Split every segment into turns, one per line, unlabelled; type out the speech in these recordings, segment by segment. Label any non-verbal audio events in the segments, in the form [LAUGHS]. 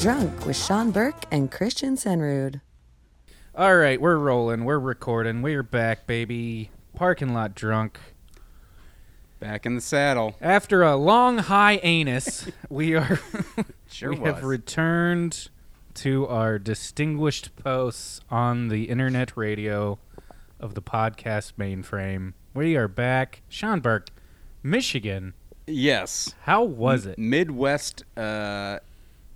Drunk with Sean Burke and Christian Senrud.
All right, we're rolling. We're recording. We're back, baby. Parking lot drunk.
Back in the saddle.
After a long high anus, [LAUGHS] we are [LAUGHS]
Sure
we
was.
have returned to our distinguished posts on the internet radio of the podcast mainframe. We are back. Sean Burke, Michigan.
yes.
How was it?
Midwest, uh,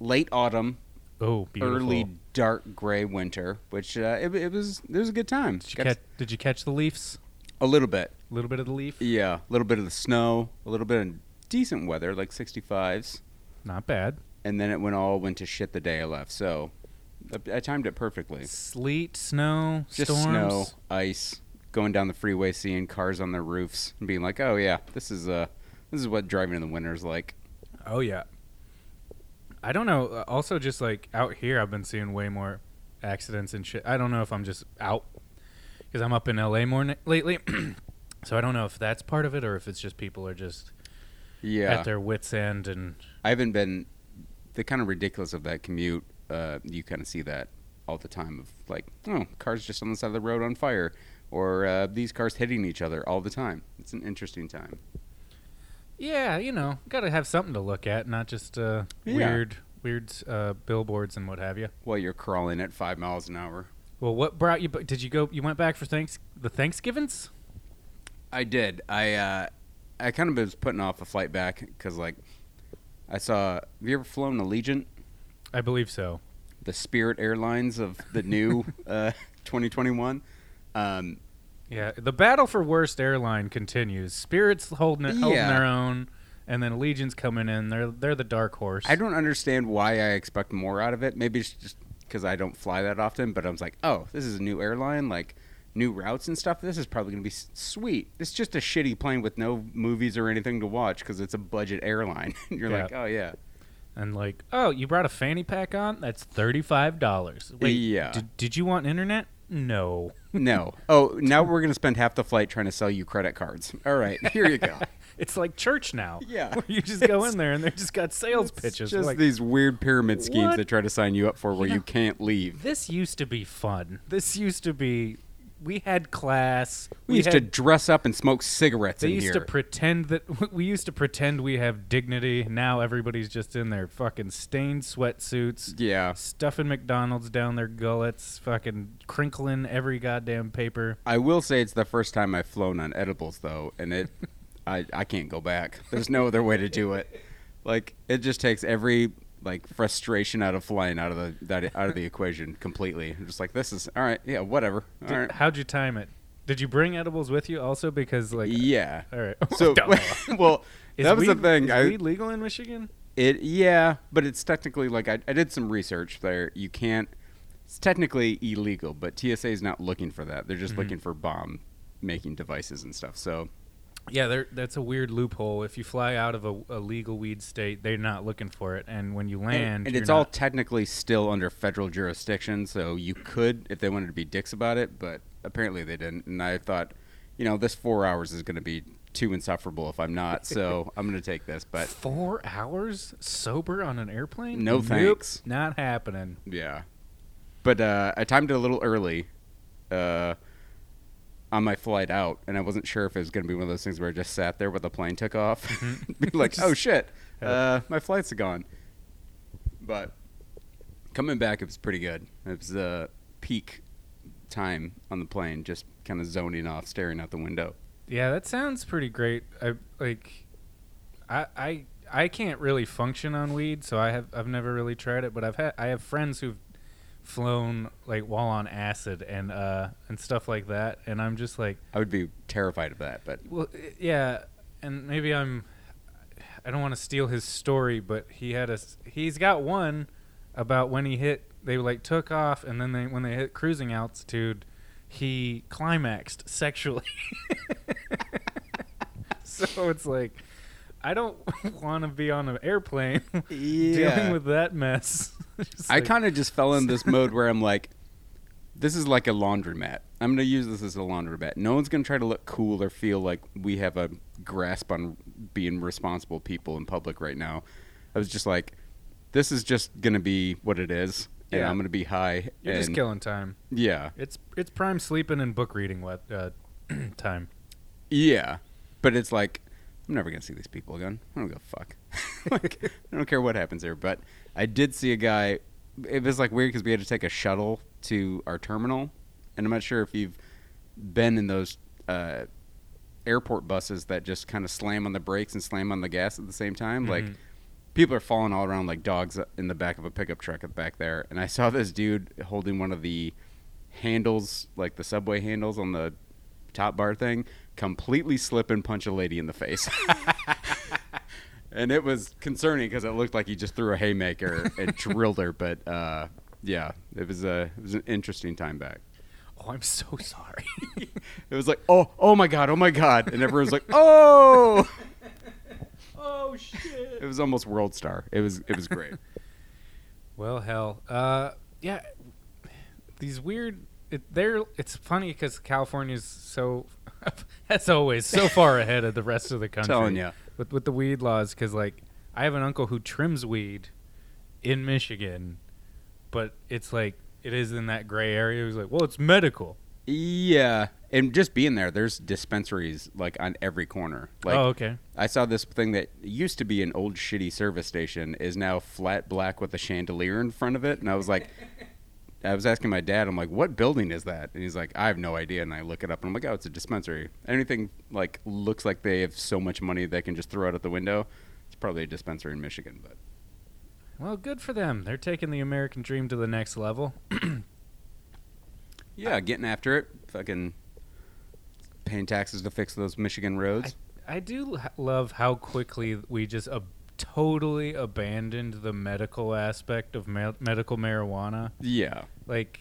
late autumn,
Oh, beautiful.
early dark gray winter, which uh, it, it was it was a good time.
Did you, catch, did you catch the Leafs?
a little bit,
A little bit of the Leaf?
yeah, a little bit of the snow, a little bit of decent weather, like 65s,
Not bad.
and then it went all went to shit the day I left. So I, I timed it perfectly.
Sleet, snow,
Just
storms.
snow, ice, going down the freeway, seeing cars on their roofs, and being like, "Oh yeah, this is uh, this is what driving in the winter is like."
Oh yeah. I don't know. uh, Also, just like out here, I've been seeing way more accidents and shit. I don't know if I'm just out because I'm up in LA more n- lately. [CLEARS THROAT] so I don't know if that's part of it or if it's just people are just
Yeah,
at their wits end and
I haven't been the kind of ridiculous of that commute. Uh, you kind of see that all the time of like, oh, cars just on the side of the road on fire, or uh, these cars hitting each other all the time. It's an interesting time.
Yeah, you know, got to have something to look at, not just uh,
Yeah.
weird, weird uh, billboards and what have you.
Well, you're crawling at five miles an hour.
Well, what brought you? Did you go? You went back for thanks the Thanksgivings?
I did. I uh, I kind of was putting off a flight back because like I saw. Have you ever flown Allegiant,
I believe so.
the Spirit Airlines of the new [LAUGHS] uh, 2021? Um,
Yeah, the battle for worst airline continues. Spirits holding it, holding
Yeah.
their own, and then Allegiant's coming in. They're they're the dark horse.
I don't understand why I expect more out of it. Maybe it's just because I don't fly that often. But I was like, oh, this is a new airline, like new routes and stuff. This is probably gonna be s- sweet. It's just a shitty plane with no movies or anything to watch because it's a budget airline. [LAUGHS] And You're
Yeah.
like, oh yeah,
And like, oh, you brought a fanny pack on? That's thirty five dollars. Wait,
Yeah.
Did, did you want internet? No.
No. Oh, now we're gonna spend half the flight trying to sell you credit cards. All right, here you go. [LAUGHS]
It's like church now.
Yeah.
Where [LAUGHS] you just go in there and they just got sales pitches.
Just
like,
these weird pyramid schemes
What?
they try to sign you up for where
You
you can't leave.
this used to be fun. This used to be. We had class.
We used to dress up and smoke cigarettes
They
in
used
here.
to pretend that [LAUGHS] we used to pretend we have dignity. Now everybody's just in their fucking stained sweatsuits,
yeah.
stuffing McDonald's down their gullets, fucking crinkling every goddamn paper.
I will say it's the first time I've flown on edibles though, and it, [LAUGHS] I, I can't go back. There's no other way to do it. Like it just takes every like frustration out of flying out of the that out of the equation completely. I'm just like this is all right. Yeah, whatever. All
Did-
right.
How'd you time it? Did you bring edibles with you also? Because like,
yeah.
all right. [LAUGHS]
So [LAUGHS] well,
Is
that was the
weed-
thing.
Is
I,
weed legal in Michigan?
It yeah, but it's technically like I, I did some research there. You can't. It's technically illegal, but TSA is not looking for that. They're just
Mhm.
looking for bomb making devices and stuff. So
Yeah, that's a weird loophole. If you fly out of a, a legal weed state, they're not looking for it, and when you land,
and, and it's all technically still under federal jurisdiction. So you could, if they wanted to be dicks about it, but apparently they didn't. And I thought, you know, this four hours is going to be too insufferable if I'm not. So [LAUGHS] I'm going to take this. But
four hours sober on an airplane.
No
Nope,
thanks.
not happening.
Yeah. But uh, I timed it a little early uh, on my flight out, and I wasn't sure if it was going to be one of those things where I just sat there but the plane took off.
Mhm. [LAUGHS]
Be like,
Just-
oh shit, uh, my flight's gone. But coming back, it was pretty good. It was uh, peak time on the plane, just kind of zoning off, staring out the window.
Yeah, that sounds pretty great. I like, I I I can't really function on weed, so I have I've never really tried it. But I've had I have friends who've flown like while on acid and uh and stuff like that, and I'm just like,
I would be terrified of that, but
well, yeah, and maybe I'm. I don't want to steal his story, but he had a he's got one about when he hit they like took off and then they when they hit cruising altitude he climaxed sexually. [LAUGHS] so it's like I don't [LAUGHS] want to be on an airplane [LAUGHS] dealing with that mess. [LAUGHS]
I
like-
kind of just fell in this mode where I'm like, this is like a laundromat. I'm going to use this as a laundromat. No one's going to try to look cool or feel like we have a grasp on being responsible people in public right now. I was just like, this is just gonna be what it is, and
Yeah.
I'm gonna be high.
You're just killing time.
Yeah,
It's it's prime sleeping and book reading what uh, [CLEARS THROAT] time.
yeah, but it's like I'm never gonna see these people again. I don't give a fuck. [LAUGHS] like [LAUGHS] I don't care what happens here. But I did see a guy. It was like weird because we had to take a shuttle to our terminal, and I'm not sure if you've been in those uh, airport buses that just kind of slam on the brakes and slam on the gas at the same time. Like
Mhm.
people are falling all around like dogs in the back of a pickup truck at the back there. And I saw this dude holding one of the handles, like the subway handles on the top bar thing, completely slip and punch a lady in the face. [LAUGHS] and it was concerning because it looked like he just threw a haymaker and [LAUGHS] drilled her. But uh, yeah, it was a it was an interesting time back.
Oh, I'm so sorry. [LAUGHS]
It was like, oh, oh my god, oh my god, and everyone's like, oh.
oh shit.
It was almost world star. It was it was great.
Well, hell, uh, yeah. These weird. It, they're. It's funny because California's so, [LAUGHS] as always, so far ahead of the rest of the country.
Telling ya.
with with the weed laws, because like I have an uncle who trims weed in Michigan, but it's like it is in that gray area. He's like, well, it's medical.
Yeah, and just being there, there's dispensaries like on every corner. Like
oh, okay.
I saw this thing that used to be an old shitty service station is now flat black with a chandelier in front of it, and I was like. I was asking my dad, I'm like, what building is that? And he's like, I have no idea. And I look it up and I'm like, oh, it's a dispensary. Anything like looks like they have so much money they can just throw it out the window. It's probably a dispensary in Michigan, but
Well, good for them. They're taking the American dream to the next level. [CLEARS THROAT]
yeah, getting after it. Fucking paying taxes to fix those Michigan roads.
I do love how quickly we just ab- totally abandoned the medical aspect of me- medical marijuana.
yeah.
Like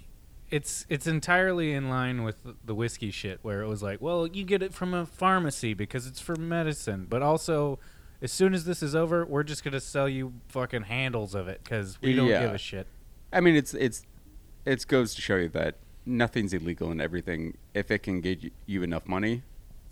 it's it's entirely in line with the whiskey shit where it was like, well, you get it from a pharmacy because it's for medicine, but also as soon as this is over, we're just going to sell you fucking handles of it cuz we don't
Yeah.
give a shit.
I mean, it's it's it goes to show you that nothing's illegal and everything if it can get you, enough money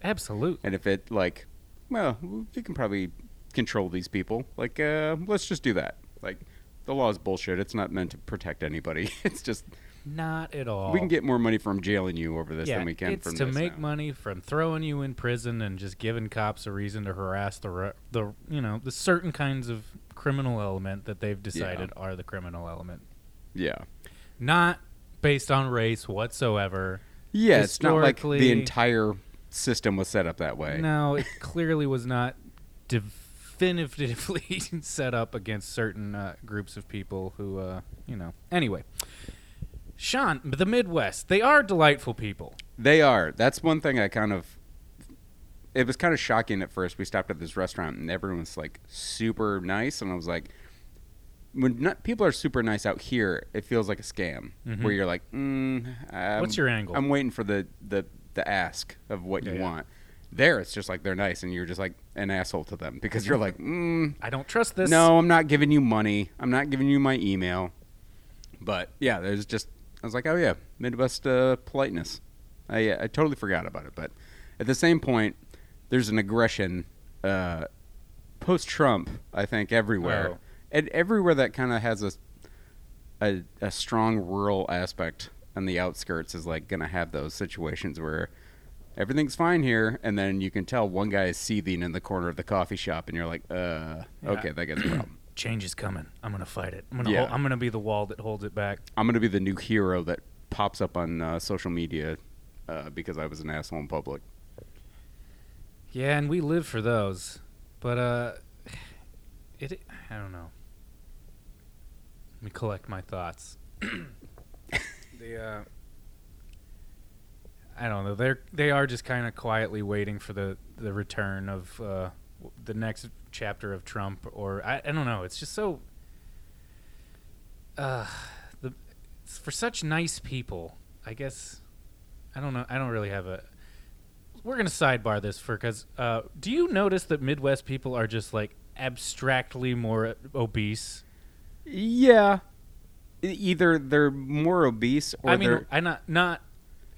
Absolutely.
and if it like well we can probably control these people like uh, let's just do that like the law is bullshit it's not meant to protect anybody [LAUGHS] it's just
Not at all.
we can get more money from jailing you over this than we can from
it's
from
to make
now.
money from throwing you in prison and just giving cops a reason to harass the re- the you know the certain kinds of criminal element that they've decided are the criminal element,
yeah
not based on race whatsoever.
yeah it's not like the entire system was set up that way
No, it clearly was not definitively [LAUGHS] set up against certain uh, groups of people who, uh, you know. Anyway, Sean, the Midwest, they are delightful people.
They are. That's one thing I kind of. It was kind of shocking at first. We stopped at this restaurant and everyone was like super nice, and I was like, when not, people are super nice out here, it feels like a scam.
Mhm.
Where you're like, mm, um,
What's your angle?
I'm waiting for the the the ask of what
Yeah,
you
yeah.
want. There, it's just like they're nice, and you're just like an asshole to them because you're like, mm,
I don't trust this.
no, I'm not giving you money. I'm not giving you my email. But yeah, there's just I was like, oh yeah, Midwest uh, politeness. I I totally forgot about it. But at the same point, there's an aggression uh, post Trump. I think everywhere,
Oh.
and everywhere that kind of has a, a a strong rural aspect on the outskirts is like gonna have those situations where. Everything's fine here, and then you can tell one guy is seething in the corner of the coffee shop, and you're like, "Uh,
Yeah.
okay, that gets a problem." [CLEARS THROAT]
change is coming. I'm gonna fight it. I'm gonna.
Yeah.
hol- I'm gonna be the wall that holds it back.
I'm gonna be the new hero that pops up on uh, social media uh, because I was an asshole in public.
Yeah, and we live for those. But uh, [SIGHS] it. I don't know. Let me collect my thoughts. [COUGHS] the uh, I don't know. They're they are just kind of quietly waiting for the the return of uh, the next chapter of Trump, or I, I don't know. It's just so. Uh, the for such nice people. I guess I don't know. I don't really have a. We're gonna sidebar this for because uh, do you notice that Midwest people are just like abstractly more obese?
Yeah, either they're more obese or
I mean,
they're
I not not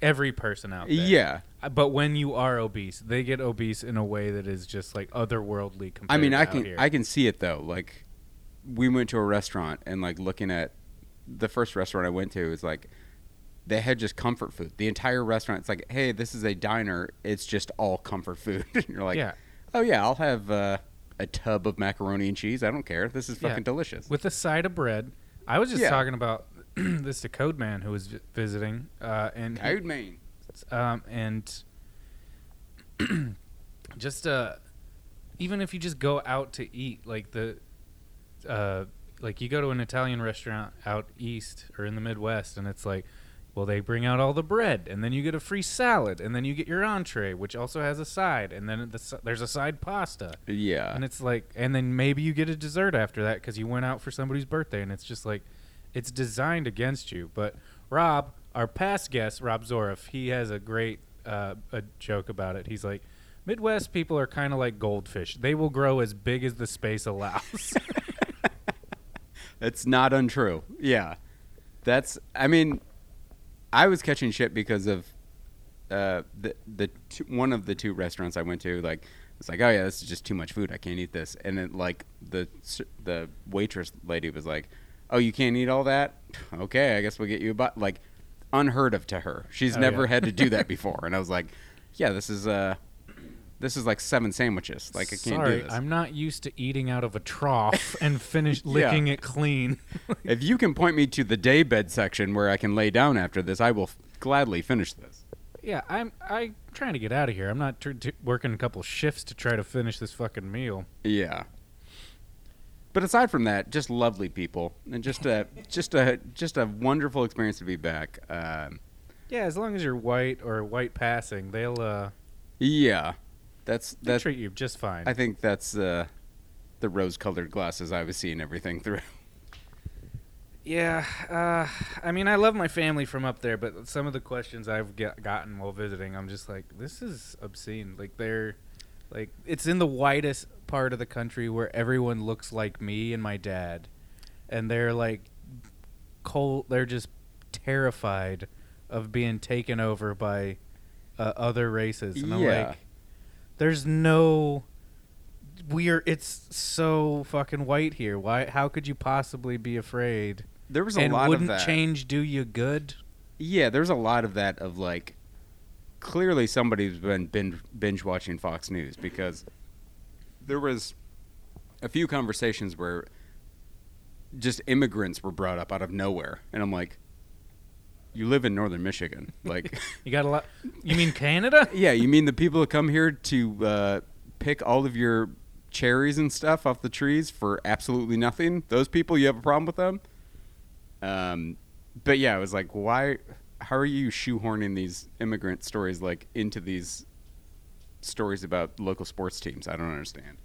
every person out there.
yeah.
Uh, But when you are obese, they get obese in a way that is just like otherworldly. Compared
I mean, I can
here.
I can see it though. Like we went to a restaurant and like looking at the first restaurant I went to is like they had just comfort food. The entire restaurant. It's like, hey, this is a diner. It's just all comfort food. [LAUGHS] And You're like,
Yeah.
oh yeah, I'll have uh, a tub of macaroni and cheese. I don't care. This is
Yeah.
fucking delicious.
with a side of bread. I was just
Yeah.
talking about [CLEARS THROAT] this to Code Man who was vi- visiting, uh, and he-
Code Maine.
um, and [CLEARS THROAT] just uh, even if you just go out to eat, like the, uh, like you go to an Italian restaurant out east or in the Midwest, and it's like, well, they bring out all the bread, and then you get a free salad, and then you get your entree, which also has a side, and then the, s- there's a side pasta,
Yeah.
and it's like, and then maybe you get a dessert after that because you went out for somebody's birthday, and it's just like, it's designed against you. But Rob, our past guest, Rob Zoroff, he has a great uh, a joke about it. He's like, Midwest people are kind of like goldfish; they will grow as big as the space allows. [LAUGHS]
That's not untrue. Yeah. That's I mean I was catching shit because of uh the the one of the two restaurants I went to like it's like oh yeah this is just too much food I can't eat this and then like the the waitress lady was like oh you can't eat all that okay I guess we'll get you a but like unheard of to her she's
Oh,
never
yeah.
had to do that [LAUGHS] before and I was like yeah this is uh this is like seven sandwiches like I can't
Sorry,
do this
I'm not used to eating out of a trough [LAUGHS] and finish
Yeah.
licking it clean. [LAUGHS]
If you can point me to the day bed section where I can lay down after this, I will f- gladly finish this.
yeah, I'm I'm trying to get out of here. I'm not tr- t- working a couple shifts to try to finish this fucking meal.
Yeah. But aside from that, just lovely people, and just a just a just a wonderful experience to be back. Um,
Yeah, as long as you're white or white passing, they'll uh
yeah, that's
they'll treat you just fine.
I think that's uh, the rose-colored glasses I was seeing everything through.
yeah, uh, I mean, I love my family from up there, but some of the questions I've get, gotten while visiting, I'm just like, this is obscene. Like they're, like it's in the whitest part of the country where everyone looks like me and my dad, and they're like, cold. They're just terrified of being taken over by uh, other races, and I'm
Yeah.
like, there's no we are it's so fucking white here why how could you possibly be afraid
There was a
and
lot
wouldn't
of that.
change do you good
Yeah, there's a lot of that of like clearly somebody's been binge, binge watching Fox News because there was a few conversations where just immigrants were brought up out of nowhere and I'm like you live in northern Michigan. [LAUGHS] Like
you got a lot you mean canada [LAUGHS]
yeah, you mean the people that come here to uh, pick all of your cherries and stuff off the trees for absolutely nothing? Those people, you have a problem with them? Um, but yeah, I was like, why? How are you shoehorning these immigrant stories like into these stories about local sports teams? I don't understand.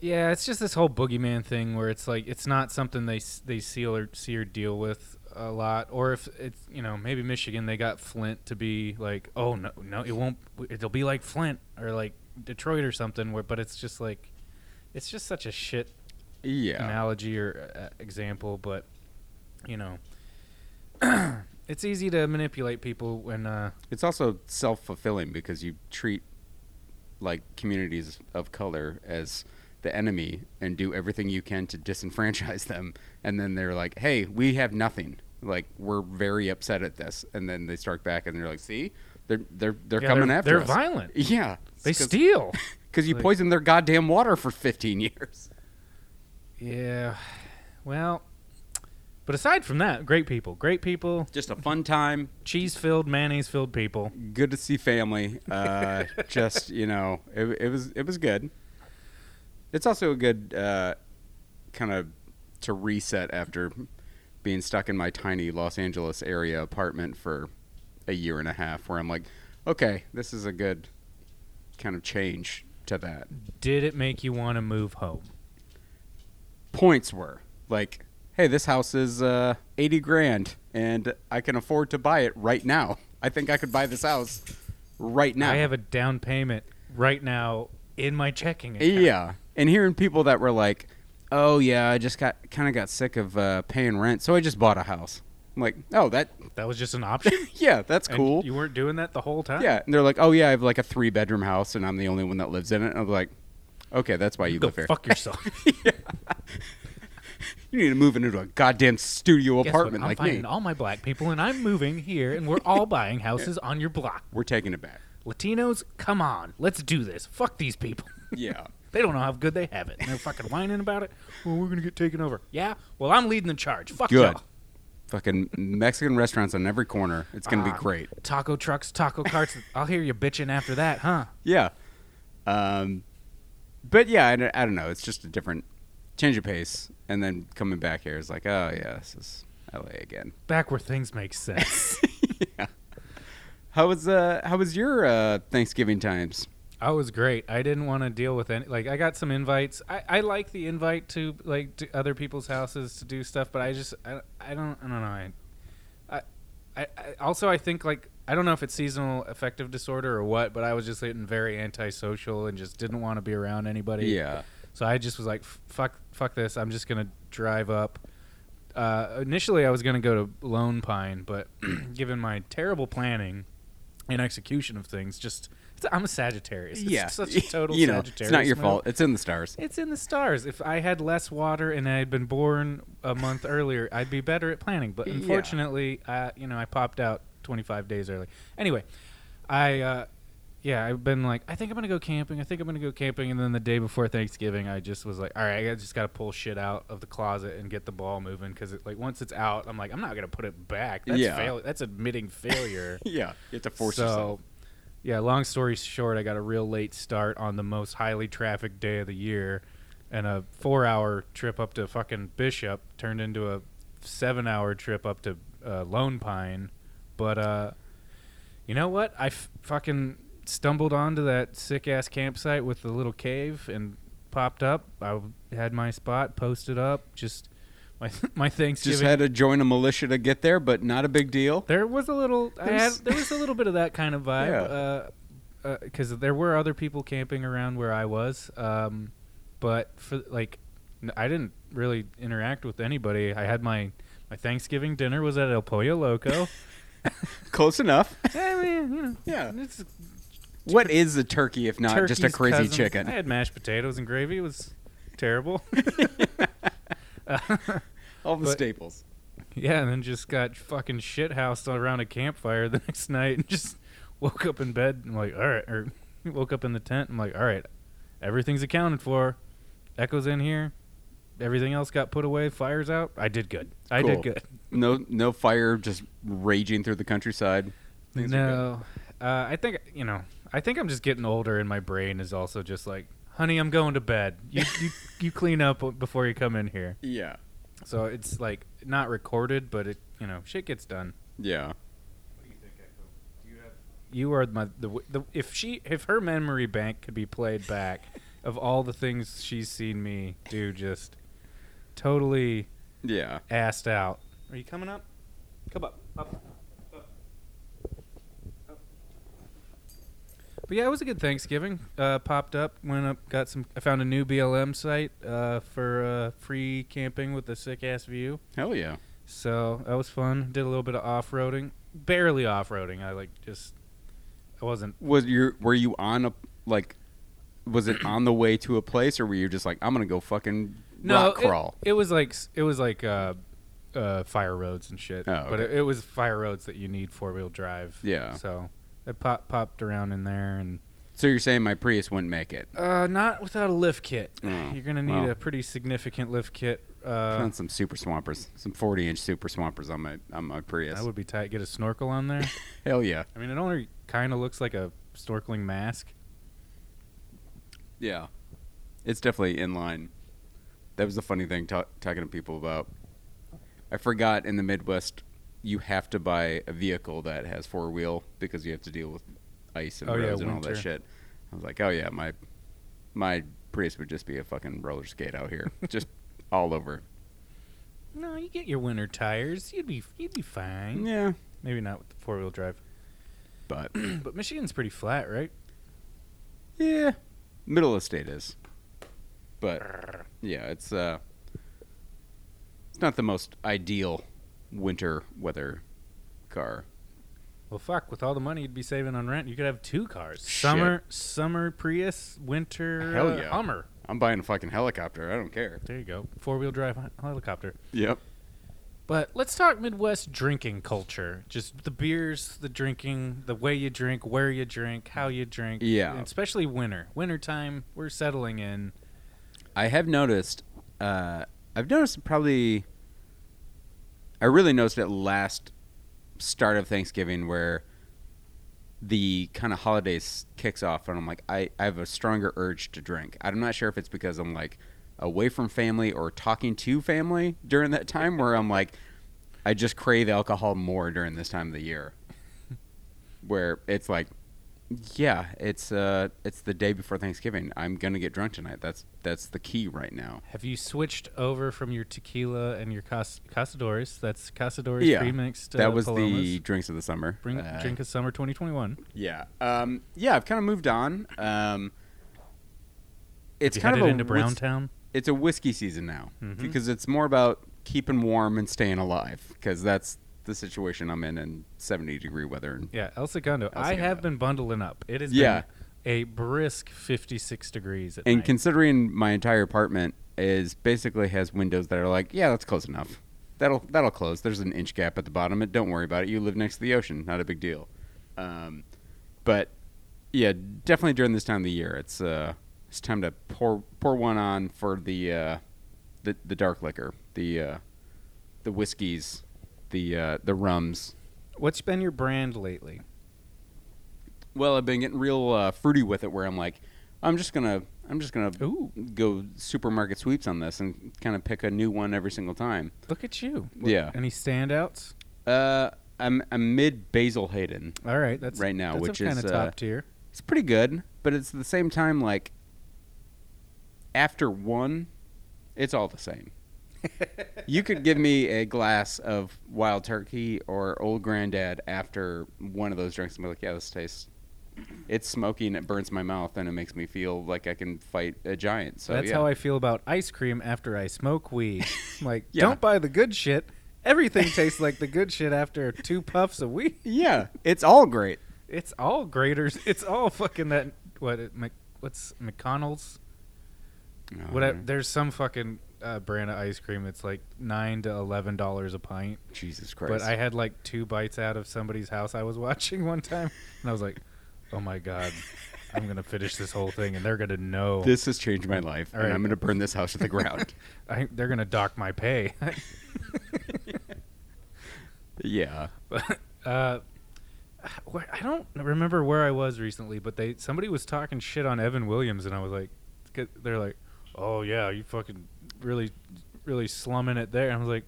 yeah it's just this whole boogeyman thing where it's like it's not something they they see or see or deal with a lot or if it's you know maybe michigan they got flint to be like oh no no it won't it'll be like flint or like detroit or something where but it's just like it's just such a shit
Yeah,
analogy or uh, example, but you know, [CLEARS THROAT] it's easy to manipulate people when uh,
it's also self fulfilling because you treat like communities of color as the enemy and do everything you can to disenfranchise them. And then they're like hey we have nothing. Like we're very upset at this. And then they start back and they're like see? They're they're they're
yeah,
coming
they're,
after
they're
us.
violent. [LAUGHS]
yeah.
They steal. [LAUGHS]
because you
Like-
poisoned their goddamn water for 15 years.
Yeah. Well, but aside from that, great people, great people,
just a fun time
cheese-filled, mayonnaise-filled people.
good to see family. Uh, [LAUGHS] just you know, it, it was it was good. It's also a good uh, kind of to reset after being stuck in my tiny Los Angeles area apartment for a year and a half, where I'm like, okay, this is a good kind of change to that.
Did it make you want to move home?
Points were like, hey, this house is uh, eighty grand, and I can afford to buy it right now. I think I could buy this house right now.
I have a down payment right now in my checking account.
Yeah, and hearing people that were like, "Oh yeah, I just got kind of got sick of uh, paying rent, so I just bought a house." I'm like, "Oh, that
That was just an option. [LAUGHS]
yeah, that's
And
cool."
you weren't doing that the whole time.
yeah, and they're like, "Oh yeah, I have like a three bedroom house, and I'm the only one that lives in it." And I'm like, "Okay, that's why you
Go
live here."
fuck yourself. [LAUGHS]
You need to move into a goddamn studio
Guess what?
apartment
I'm
like
finding
me.
all my black people, and I'm moving here, and we're all buying houses on your block. [LAUGHS]
We're taking it back.
Latinos, come on, let's do this. Fuck these people. [LAUGHS]
Yeah.
They don't know how good they have it. And they're fucking whining about it. Well, we're gonna get taken over. Yeah. Well, I'm leading the charge. Fuck
Good.
y'all.
Fucking Mexican restaurants on every corner. It's gonna
Ah.
be great.
Taco trucks, taco [LAUGHS] carts. I'll hear you bitching after that, huh?
Yeah. Um, but yeah, I, don't- I don't know. It's just a different change of pace, and then coming back here is like, oh yeah, this is LA again.
Back where things make sense. [LAUGHS]
yeah. How was uh how was your uh Thanksgiving times?
I was great. I didn't want to deal with any. Like, I got some invites. I, I like the invite to like to other people's houses to do stuff, but I just I, I don't I don't know. I, I, I, I also I think like I don't know if it's seasonal affective disorder or what, but I was just getting very antisocial and just didn't want to be around anybody.
Yeah.
So I just was like, fuck, fuck this. I'm just gonna drive up. Uh, initially, I was gonna go to Lone Pine, but [CLEARS THROAT] given my terrible planning and execution of things, just it's, I'm a Sagittarius. It's
yeah.
such a [LAUGHS] total
you know,
Sagittarius.
it's not your
move.
fault. It's in the stars.
It's in the stars. If I had less water and I had been born a month [LAUGHS] earlier, I'd be better at planning. But
Yeah.
unfortunately, uh, you know, I popped out 25 days early. Anyway, I, uh, yeah, I've been like, I think I'm gonna go camping. I think I'm gonna go camping. And then the day before Thanksgiving, I just was like, all right, I just gotta pull shit out of the closet and get the ball moving because it, like once it's out, I'm like, I'm not gonna put it back. That's
Yeah.
fail- That's admitting failure. [LAUGHS]
Yeah. You have to force
so,
yourself.
yeah, long story short, I got a real late start on the most highly trafficked day of the year, and a four-hour trip up to fucking Bishop turned into a seven-hour trip up to uh, Lone Pine. But uh, you know what? I f- fucking stumbled onto that sick-ass campsite with the little cave and popped up. I had my spot posted up. Just [LAUGHS] my my Thanksgiving.
Just had to join a militia to get there, but not a big deal.
There was a little. I had, there was a little bit of that kind of [LAUGHS] vibe.
Yeah.
Uh, because there were other people camping around where I was. Um, but for like, n- I didn't really interact with anybody. I had my my Thanksgiving dinner was at El Pollo Loco. [LAUGHS]
Close enough.
I mean, you know,
Yeah.
it's
What is a turkey if not just a crazy
cousins.
chicken?
I had mashed potatoes and gravy. It was terrible. [LAUGHS] [LAUGHS]
All the
but-
staples.
Yeah, and then just got fucking shit housed around a campfire [LAUGHS] the next night and just woke up in bed and like, all right, or woke up in the tent. I'm like, all right, everything's accounted for. Echo's in here. Everything else got put away. Fires out. I did good. I
Cool.
did good.
No, no fire just raging through the countryside. Things
no, uh, I think you know. I think I'm just getting older, and my brain is also just like, honey, I'm going to bed. You [LAUGHS] you, you clean up before you come in here.
Yeah.
So it's like not recorded, but it you know shit gets done.
Yeah.
What do you think, Echo? Do you have? You are my the, w- the if she if her memory bank could be played back [LAUGHS] of all the things she's seen me do, just totally
Yeah.
assed out. Are you coming up? Come up, up, up, up. But yeah, it was a good Thanksgiving. Uh, popped up, went up, got some. I found a new BLM site uh, for uh, free camping with a sick ass view.
Hell yeah.
So that was fun. Did a little bit of off roading, barely off roading. I like just, I wasn't.
Was you were you on a like was it on the way to a place or were you just like I'm gonna go fucking
No,
rock
it-
crawl?
It, was like it was like uh, uh, fire roads and shit.
Oh,
But it, it was fire roads that you need four wheel drive.
Yeah.
So I pop, popped around in there and
So you're saying my Prius wouldn't make it?
uh, not without a lift kit.
Oh,
You're gonna need
well.
a pretty significant lift kit. Uh,
Found some super swampers, some 40 inch super swampers on my on my Prius.
that would be tight. Get a snorkel on there. [LAUGHS]
Hell yeah.
I mean, it only kind of looks like a snorkeling mask.
Yeah. It's definitely in line. That was the funny thing ta- talking to people about. I forgot in the Midwest you have to buy a vehicle that has four wheel because you have to deal with ice and
Oh, yeah,
roads and all that shit. I was like, oh yeah, my my Prius would just be a fucking roller skate out here, [LAUGHS] just all over.
No, you get your winter tires. You'd be you'd be fine.
Yeah,
Maybe not with the four wheel drive.
but [CLEARS THROAT]
but Michigan's pretty flat, right?
yeah, middle of state is. But yeah, it's uh, it's not the most ideal winter weather car.
Well, fuck! With all the money you'd be saving on rent, you could have two cars: summer, summer Prius, winter
Hell
uh,
yeah.
Hummer.
I'm buying a fucking helicopter. I don't care.
There you go. Four wheel drive hel- helicopter.
Yep.
But let's talk Midwest drinking culture. Just the beers, the drinking, the way you drink, where you drink, how you drink.
Yeah.
especially winter. Winter time, we're settling in.
I have noticed. Uh, I've noticed probably. I really noticed it last start of Thanksgiving where the kind of holidays kicks off, and I'm like, I, I have a stronger urge to drink. I'm not sure if it's because I'm like away from family or talking to family during that time where I'm like, I just crave alcohol more during this time of the year. [LAUGHS] where it's like, yeah, it's uh, it's the day before Thanksgiving. I'm gonna get drunk tonight. That's that's the key right now.
Have you switched over from your tequila and your Cas- Cazadores? That's Cazadores
Yeah,
premixed. Uh,
that was the drinks of the summer.
Bring,
Uh,
drink of summer 2021.
Yeah, um, yeah. I've kind of moved on. Um, it's kind of a
into
whis-
Browntown.
it's a whiskey season now
Mhm.
because it's more about keeping warm and staying alive because that's the situation I'm in in 70 degree weather. And
Yeah, El Segundo.
El
I have been bundling up. It has
Yeah.
been a brisk 56 degrees at
and
night.
considering my entire apartment is basically has windows that are like, yeah, that's close enough. That'll that'll close. There's an inch gap at the bottom. It don't worry about it. You live next to the ocean. Not a big deal. Um, but yeah, definitely during this time of the year, it's uh, it's time to pour pour one on for the uh, the the dark liquor, the uh, the whiskeys, the uh, the rums.
What's been your brand lately?
Well, I've been getting real uh, fruity with it, where I'm like, I'm just gonna, I'm just gonna
Ooh.
go supermarket sweeps on this and kind of pick a new one every single time.
Look at you.
Yeah.
Any standouts?
Uh, I'm I'm mid Basil Hayden.
All right, that's
Right now,
that's
which
kind
is,
of
uh,
top tier.
It's pretty good, but it's at the same time like after one, it's all the same. You could give me a glass of Wild Turkey or Old Granddad after one of those drinks and be like, yeah, this tastes. It's smoky and it burns my mouth and it makes me feel like I can fight a giant. So
that's
yeah.
how I feel about ice cream after I smoke weed. [LAUGHS] I'm like,
Yeah.
don't buy the good shit. Everything tastes like the good shit after two puffs of weed. [LAUGHS]
Yeah, it's all great.
It's all graders. It's all fucking that. What? it- Mc, what's McConnell's? Whatever. There's some fucking uh, brand of ice cream that's like nine to eleven dollars a pint.
Jesus Christ.
But I had like two bites out of somebody's house I was [LAUGHS] watching one time, and I was like, "Oh my god, I'm gonna finish this whole thing, and they're gonna know.
this has changed my life,
All
and
right.
I'm going to burn this house to the ground. [LAUGHS]
I, they're gonna dock my pay." [LAUGHS]
yeah.
But uh, I don't remember where I was recently, but they somebody was talking shit on Evan Williams, and I was like, they're like, "Oh yeah, you fucking really, really slumming it there." And I was like,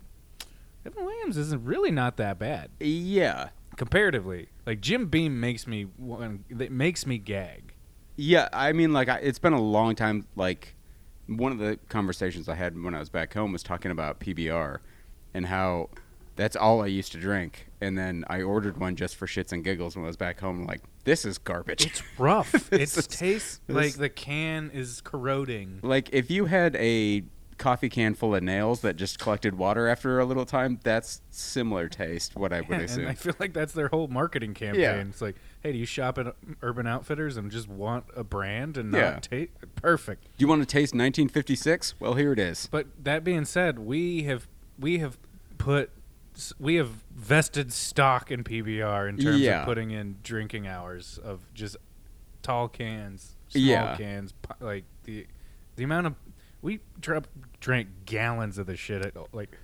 Evan Williams isn't really not that bad
Yeah.
comparatively. Like Jim Beam makes me it makes me gag.
Yeah, I mean, like, I, it's been a long time. Like, one of the conversations I had when I was back home was talking about PBR and how that's all I used to drink. And then I ordered one just for shits and giggles when I was back home. like, this is garbage.
It's rough. [LAUGHS]
This
it
is-
tastes
this-
like the can is corroding.
like, if you had a coffee can full of nails that just collected water after a little time, that's similar taste, what I would
Yeah,
assume.
and I feel like that's their whole marketing campaign.
Yeah.
It's like, hey, do you shop at Urban Outfitters and just want a brand and not
Yeah.
taste? Perfect.
Do you want to taste 1956? Well, here it is.
But that being said, we have we have put we have vested stock in PBR in terms
Yeah.
of putting in drinking hours of just tall cans, small
Yeah.
cans, like the the amount of we dra- drank gallons of the shit at like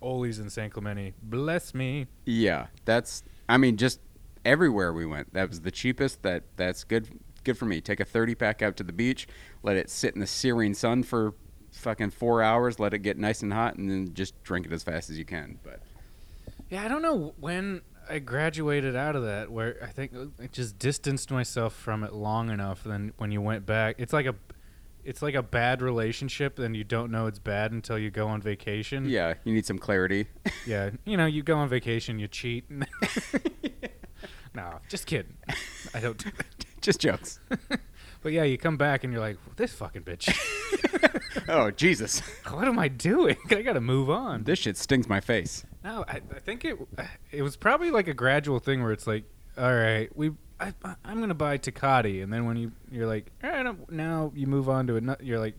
Ole's in San Clemente. Bless me.
Yeah, that's. I mean, just everywhere we went, that was the cheapest. That that's good. Good for me. Take a thirty pack out to the beach, let it sit in the searing sun for fucking four hours, let it get nice and hot, and then just drink it as fast as you can. But
Yeah, I don't know when I graduated out of that, where I think uh, I just distanced myself from it long enough. Then when you went back, it's like a, it's like a bad relationship, and you don't know it's bad until you go on vacation.
yeah, you need some clarity. [LAUGHS]
yeah. You know, you go on vacation, you cheat. [LAUGHS] no, just kidding. [LAUGHS] I don't. do that.
just jokes.
But yeah, you come back and you're like, this fucking bitch.
oh Jesus,
what am I doing? I gotta move on.
this shit stings my face.
No, I, I think it it was probably like a gradual thing where it's like all right, we I, I'm gonna buy Tecate, and then when you you're like, I'm- now you move on to another. You're like,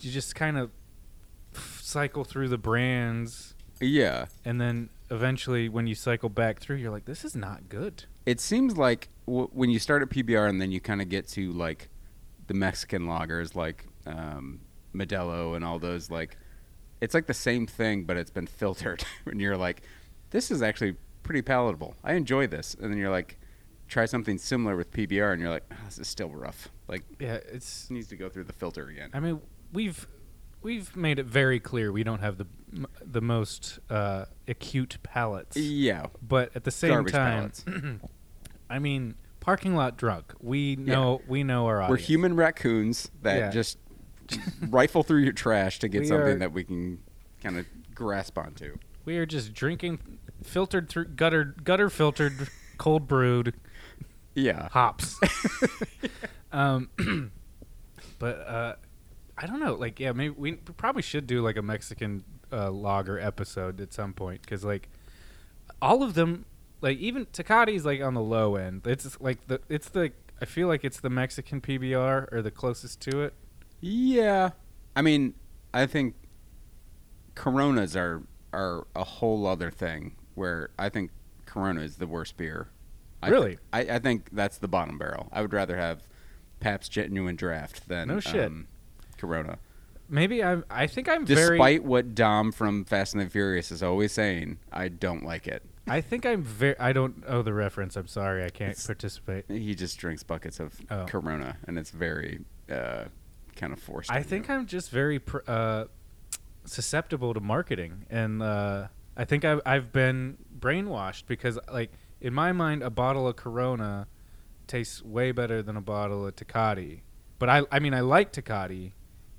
you just kind of cycle through the brands,
Yeah.
and then eventually, when you cycle back through, you're like, this is not good.
It seems like w- when you start at PBR and then you kind of get to like the Mexican lagers like um, Modelo and all those like it's like the same thing but it's been filtered [LAUGHS] and you're like this is actually pretty palatable. I enjoy this. And then you're like try something similar with PBR and you're like "Ah, this is still rough. Like
Yeah, it's.
it needs to go through the filter again.
I mean, we've we've made it very clear we don't have the m- the most uh, acute palates.
yeah.
but at the same
Garbage
time. [CLEARS THROAT] I mean, parking lot drunk. We know we know our
We're human raccoons that
Yeah.
just [LAUGHS] rifle through your trash to get
We
something
are-
that we can kind of grasp onto.
We are just drinking filtered through gutter gutter filtered cold brewed
Yeah.
hops. [LAUGHS] um, [CLEARS THROAT] but uh, I don't know. Like, yeah, maybe we probably should do like a Mexican uh, lager episode at some point because like all of them, like even Tecate's like on the low end. It's like the it's the I feel like it's the Mexican PBR or the closest to it.
Yeah. I mean, I think Coronas are are a whole other thing where I think Corona is the worst beer. I
Really?
I, I think that's the bottom barrel. I would rather have Pabst Genuine Draft than
No shit.
um, Corona.
Maybe I'm. I think I'm
Despite
very
what Dom from Fast and the Furious is always saying, I don't like it.
I think I'm very I don't know the reference. I'm sorry. I can't
It's-
participate.
He just drinks buckets of
Oh.
Corona, and it's very uh, kind of forced.
I think
you.
I'm just very pr- uh, susceptible to marketing, and uh, I think I've I've been brainwashed because like in my mind, a bottle of Corona tastes way better than a bottle of Tecate. But I I mean I like Tecate,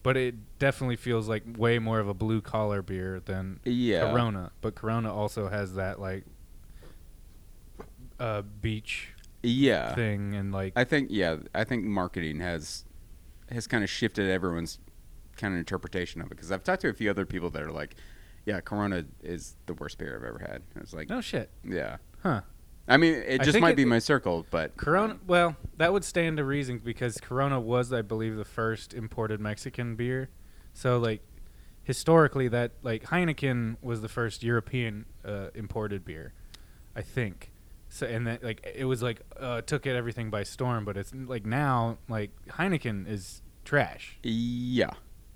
but it definitely feels like way more of a blue collar beer than
yeah.
Corona. But Corona also has that like uh, beach
Yeah.
thing and like
I think yeah, I think marketing has has kind of shifted everyone's kind of interpretation of it because I've talked to a few other people that are like, yeah, Corona is the worst beer I've ever had. And it's like,
no shit,
yeah.
huh?
I mean, it
I
just might
it-
be my circle, but
Corona. Well, that would stand to reason because Corona was, I believe, the first imported Mexican beer. So, like, historically, that like Heineken was the first European uh, imported beer, I think. So, and that like it was like uh, took it everything by storm. But it's like now, like Heineken is trash.
yeah,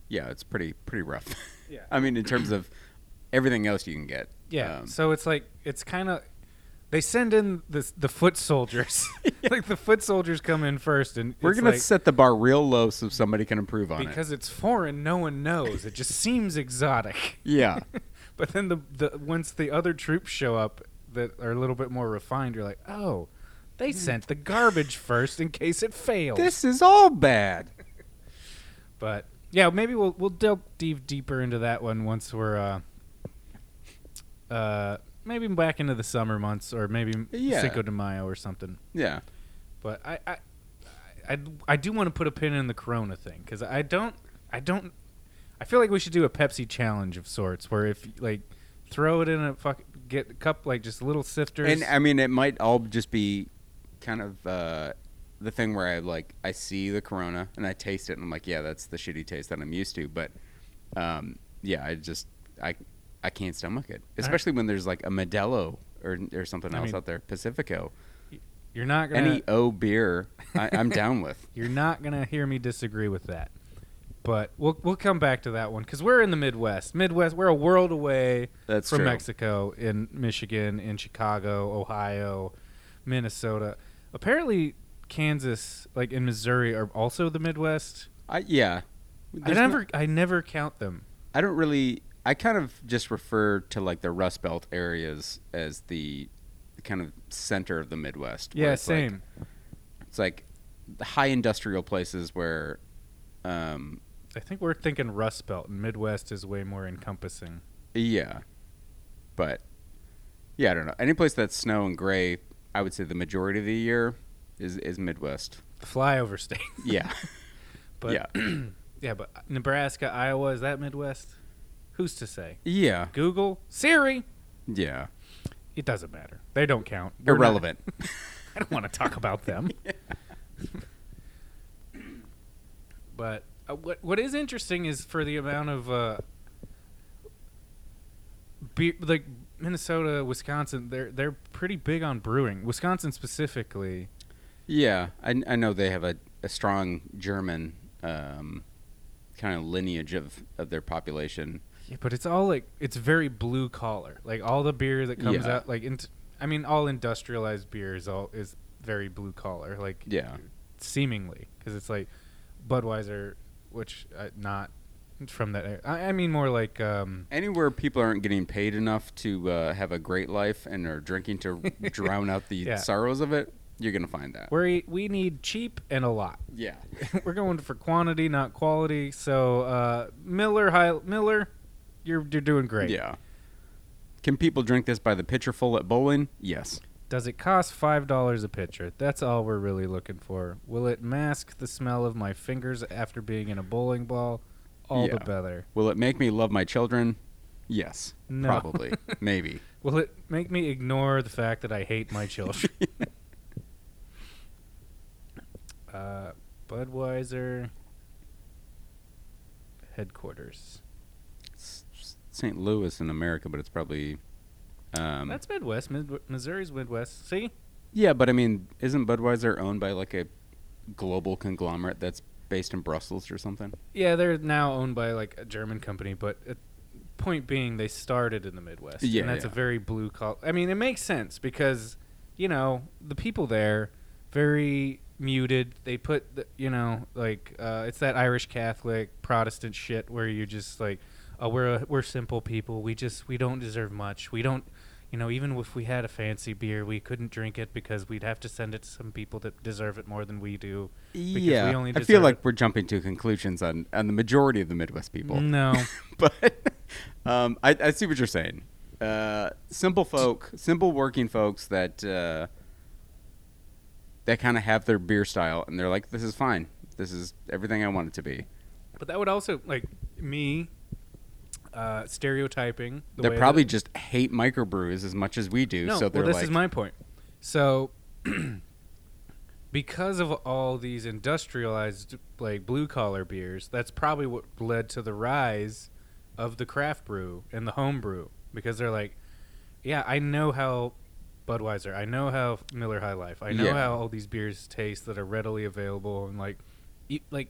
yeah, it's pretty pretty rough.
Yeah. [LAUGHS]
I mean, in terms of everything else you can get.
Yeah.
Um,
so it's like it's kind of they send in the the foot soldiers. [LAUGHS] [LAUGHS] like the foot soldiers come in first, and
we're
it's
gonna
like,
set the bar real low so somebody can improve on it.
because it's foreign, no one knows. It just seems exotic.
Yeah, [LAUGHS]
but then the the once the other troops show up that are a little bit more refined, you're like, oh, they sent the garbage first in case it fails.
this is all bad.
but yeah, maybe we'll we'll delve deep deeper into that one once we're uh uh maybe back into the summer months or maybe
Yeah.
Cinco de Mayo or something.
Yeah,
But I I I, I do want to put a pin in the Corona thing because I don't I don't I feel like we should do a Pepsi challenge of sorts where if like throw it in a fuck get a cup like just little sifters.
and I mean, it might all just be kind of uh, the thing where I like I see the Corona and I taste it and I'm like, yeah, that's the shitty taste that I'm used to. But um, yeah, I just I I can't stomach it, especially when there's like a Modelo or or something
I
else
mean-
out there, Pacifico.
you're not gonna
Any O beer, I, I'm down with. [LAUGHS]
you're not gonna hear me disagree with that. But we'll we'll come back to that one because we're in the Midwest. Midwest, we're a world away
That's
from
true.
Mexico, in Michigan, in Chicago, Ohio, Minnesota. Apparently, Kansas, like in Missouri, are also the Midwest.
I, yeah,
I
There's no-
never, I never count them.
I don't really. I kind of just refer to like the Rust Belt areas as the kind of center of the Midwest.
Yeah,
it's like-
same.
it's like the high industrial places where, um,
I think we're thinking Rust Belt, and Midwest is way more encompassing.
yeah, but yeah, I don't know. Any place that's snow and gray, I would say the majority of the year is is Midwest.
The flyover state.
Yeah, [LAUGHS]
But
yeah, [CLEARS THROAT]
yeah, but Nebraska, Iowa, is that Midwest? Who's to say?
yeah,
Google, Siri.
yeah.
It doesn't matter. They don't count. We're not-
Irrelevant. [LAUGHS]
I don't want to talk about them. [LAUGHS] but uh, what what is interesting is for the amount of uh, beer, like Minnesota, Wisconsin, they're they're pretty big on brewing. Wisconsin specifically.
Yeah, I, I know they have a, a strong German um, kind of lineage of, of their population.
Yeah, but it's all like it's very blue collar. Like all the beer that comes
Yeah.
out, like int- I mean, all industrialized beer is all is very blue collar. Like
Yeah.
seemingly because it's like Budweiser, which uh, not from that. I, I mean more like um,
Anywhere people aren't getting paid enough to uh, have a great life and are drinking to [LAUGHS] drown out the
Yeah.
sorrows of it, you're to find that.
we we need cheap and a lot.
yeah. [LAUGHS]
We're going for quantity, not quality. So uh, Miller, High, Miller, you're you're doing great.
Yeah. Can people drink this by the pitcher full at bowling? Yes.
Does it cost five dollars a pitcher? That's all we're really looking for. Will it mask the smell of my fingers after being in a bowling ball? All the better.
Will it make me love my children? Yes.
No.
Probably. [LAUGHS] Maybe.
Will it make me ignore the fact that I hate my children? [LAUGHS] uh, Budweiser headquarters.
St. Louis in America, but it's probably. Um,
That's Midwest. Mid- Missouri's Midwest. See?
yeah, but I mean, isn't Budweiser owned by like a global conglomerate that's based in Brussels or something?
Yeah, they're now owned by like a German company, but uh, point being, they started in the Midwest.
Yeah,
and that's
yeah.
a very blue collar. I mean, it makes sense because you know the people there very muted. They put the, you know like uh, it's that Irish Catholic Protestant shit where you just like, oh, we're a, we're simple people. We just we don't deserve much. We don't. You know, even if we had a fancy beer, we couldn't drink it because we'd have to send it to some people that deserve it more than we do.
Yeah,
we only
I feel like we're jumping to conclusions on on the majority of the Midwest people.
No. [LAUGHS]
but um, I, I see what you're saying. Uh, simple folk, simple working folks that uh, that kind of have their beer style, and they're like, "This is fine. This is everything I want it to be."
But that would also like me uh, stereotyping. The
They probably
that-
just hate microbrews as much as we do.
no.
so they're
well, this
like,
is my point. So, [CLEARS THROAT] because of all these industrialized like blue collar beers, that's probably what led to the rise of the craft brew and the home brew because they're like, yeah, I know how Budweiser, I know how Miller High Life, I know
Yeah.
how all these beers taste that are readily available and like, you, like.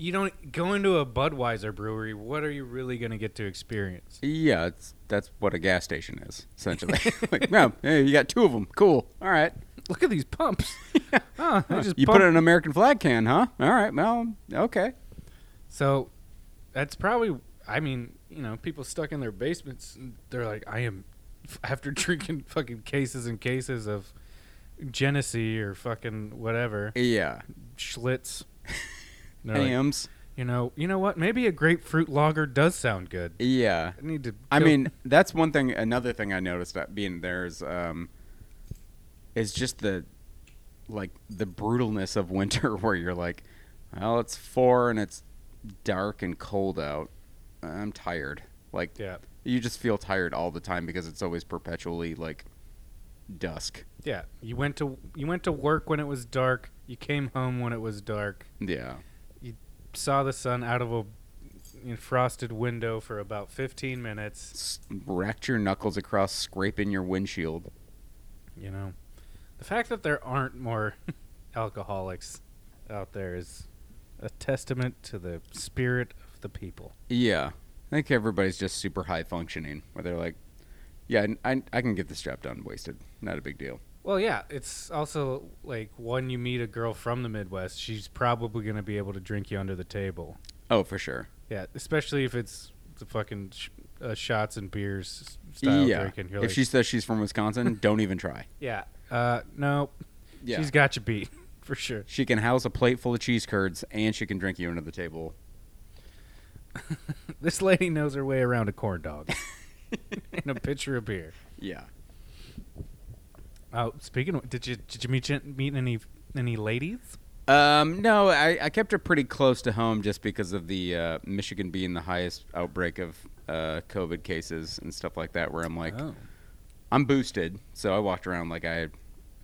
You don't go into a Budweiser brewery. What are you really going to get to experience?
yeah, it's that's what a gas station is essentially. [LAUGHS] [LAUGHS] like, no, hey, you got two of them. Cool. All right.
Look at these pumps. [LAUGHS] Oh, I just
you
pump-
put in an American flag can, huh? All right. Well, okay.
So that's probably. I mean, you know, people stuck in their basements. They're like, I am after drinking fucking cases and cases of Genesee or fucking whatever
Yeah.
Schlitz. They're like,
Hamm's.
you know, you know what? Maybe a grapefruit lager does sound good.
Yeah.
I need to.
I mean, [LAUGHS] that's one thing. Another thing I noticed that being there is, um, is just the, like the brutalness of [LAUGHS] winter, [LAUGHS] where you're like, well, it's four and it's dark and cold out. I'm tired. Like,
yeah,
you just feel tired all the time because it's always perpetually like dusk.
yeah. You went to you went to work when it was dark. You came home when it was dark.
Yeah.
Saw the sun out of a frosted window for about 15 minutes.
S- racked your knuckles across, scraping your windshield.
You know, the fact that there aren't more [LAUGHS] alcoholics out there is a testament to the spirit of the people.
Yeah. I think everybody's just super high functioning, where they're like, yeah, I, I can get this job done wasted. Not a big deal.
Well, yeah, it's also like when you meet a girl from the Midwest, she's probably going to be able to drink you under the table.
Oh, for sure.
Yeah, especially if it's the fucking sh- uh, shots and beers style
yeah.
drinking. You're
if
like,
she says she's from Wisconsin, [LAUGHS] don't even try.
yeah, uh, no,
Yeah.
she's got you beat [LAUGHS] for sure.
she can house a plate full of cheese curds and she can drink you under the table. [LAUGHS]
This lady knows her way around a corn dog and a pitcher of beer.
Yeah.
Oh, speaking of, did you did you meet meet any any ladies?
Um, no, I, I kept her pretty close to home just because of the uh, Michigan being the highest outbreak of uh, COVID cases and stuff like that. Where I'm like,
oh,
I'm boosted, so I walked around like I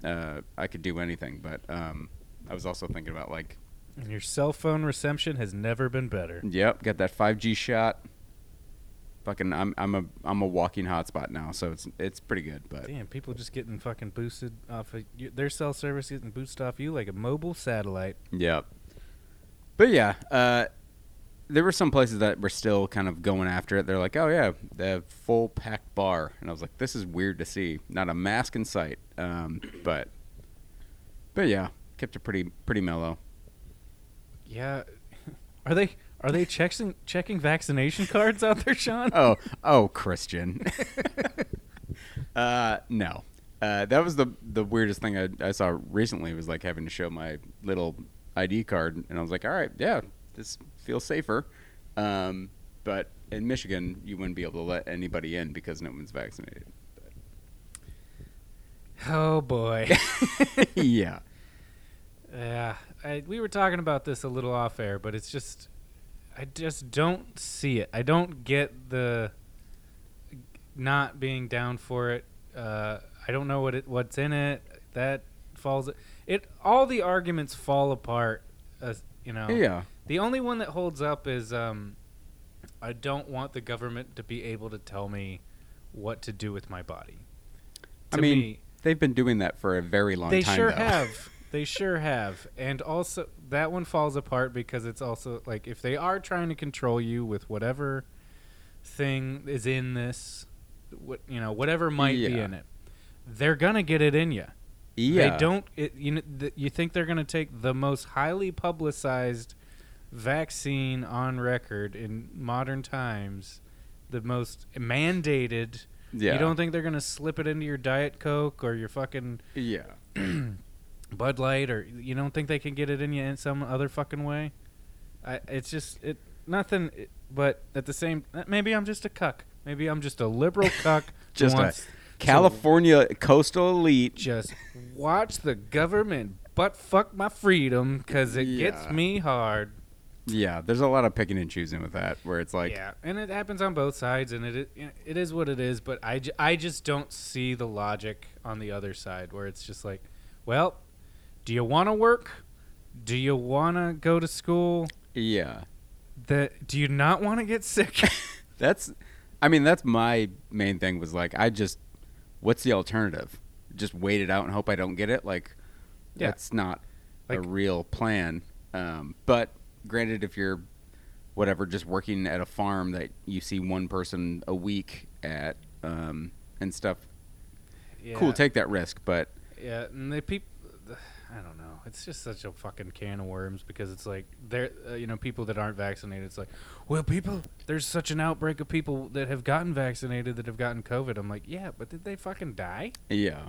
uh, I could do anything. But um, I was also thinking about like,
And your cell phone reception has never been better.
yep, got that 5G shot. Fucking, I'm I'm a I'm a walking hotspot now, so it's it's pretty good. But
Damn, people just getting fucking boosted off of you, their cell service getting boosted off you like a mobile satellite.
Yep. But yeah, uh, there were some places that were still kind of going after it. They're like, oh yeah, the full packed bar, and I was like, this is weird to see. Not a mask in sight. Um, but, but yeah, kept it pretty pretty mellow.
Yeah, [LAUGHS] are they are they checking checking vaccination [LAUGHS] cards out there, Sean?
Oh oh, Christian. [LAUGHS] uh, no. Uh, that was the the weirdest thing I, I saw recently was like having to show my little ID card, and I was like, all right, yeah, this feels safer. Um, but in Michigan, you wouldn't be able to let anybody in because no one's vaccinated.
Oh boy. [LAUGHS]
yeah,
Yeah, I, we were talking about this a little off air, but it's just, I just don't see it. I don't get the not being down for it. Uh, I don't know what it what's in it. That falls. It all the arguments fall apart. As you know,
yeah,
the only one that holds up is um, I don't want the government to be able to tell me what to do with my body.
I mean,
me,
they've been doing that for a very long
they
time.
They sure
though.
have. They sure have. And also that one falls apart because it's also like if they are trying to control you with whatever thing is in this what you know, whatever might be in it. They're going to get it in you.
yeah,
They don't it, you know, th- you think they're going to take the most highly publicized vaccine on record in modern times, the most mandated
Yeah,
you don't think they're gonna slip it into your diet coke or your fucking
Yeah, [CLEARS THROAT] [CLEARS THROAT]
Bud Light, or you don't think they can get it in you in some other fucking way? I, it's just it nothing. It, but at the same, uh, maybe I'm just a cuck. Maybe I'm just a liberal [LAUGHS] cuck.
Just a California coastal elite.
just watch the government butt fuck my freedom because it gets me hard.
Yeah, there's a lot of picking and choosing with that, where it's like,
yeah, and it happens on both sides, and it it is what it is. But I, ju- I just don't see the logic on the other side, where it's just like, well, do you want to work? Do you want to go to school?
yeah,
That do you not want to get sick? [LAUGHS]
that's, I mean, that's my main thing was like, I just, what's the alternative? Just wait it out and hope I don't get it? Like,
Yeah.
that's not a real plan. Um, but granted, if you're, whatever, just working at a farm that you see one person a week at, um, and stuff,
yeah.
cool, take that risk. But
Yeah, and the people, I don't know. It's just such a fucking can of worms because it's like there, uh, you know, people that aren't vaccinated. It's like, well, people, there's such an outbreak of people that have gotten vaccinated that have gotten COVID. I'm like, yeah, but did they fucking die?
yeah,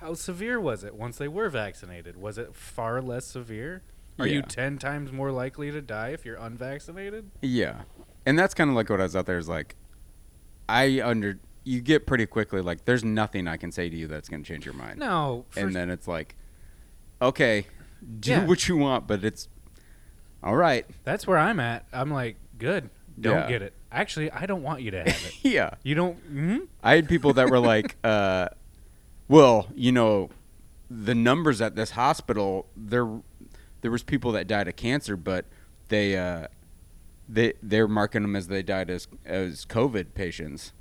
How severe was it once they were vaccinated? Was it far less severe? Are you ten times more likely to die if you're unvaccinated?
Yeah, and that's kind of like what I was out there is like, I under you get pretty quickly like there's nothing I can say to you that's going to change your mind,
No,
and then it's like, okay, do
Yeah.
what you want, but it's all right.
that's where I'm at. I'm like, good. Don't
Yeah.
get it. Actually, I don't want you to have it. [LAUGHS]
yeah,
You don't. hmm
I had people that were like, [LAUGHS] uh, well, you know, the numbers at this hospital there there was people that died of cancer, but they uh, they they're marking them as they died as as COVID patients.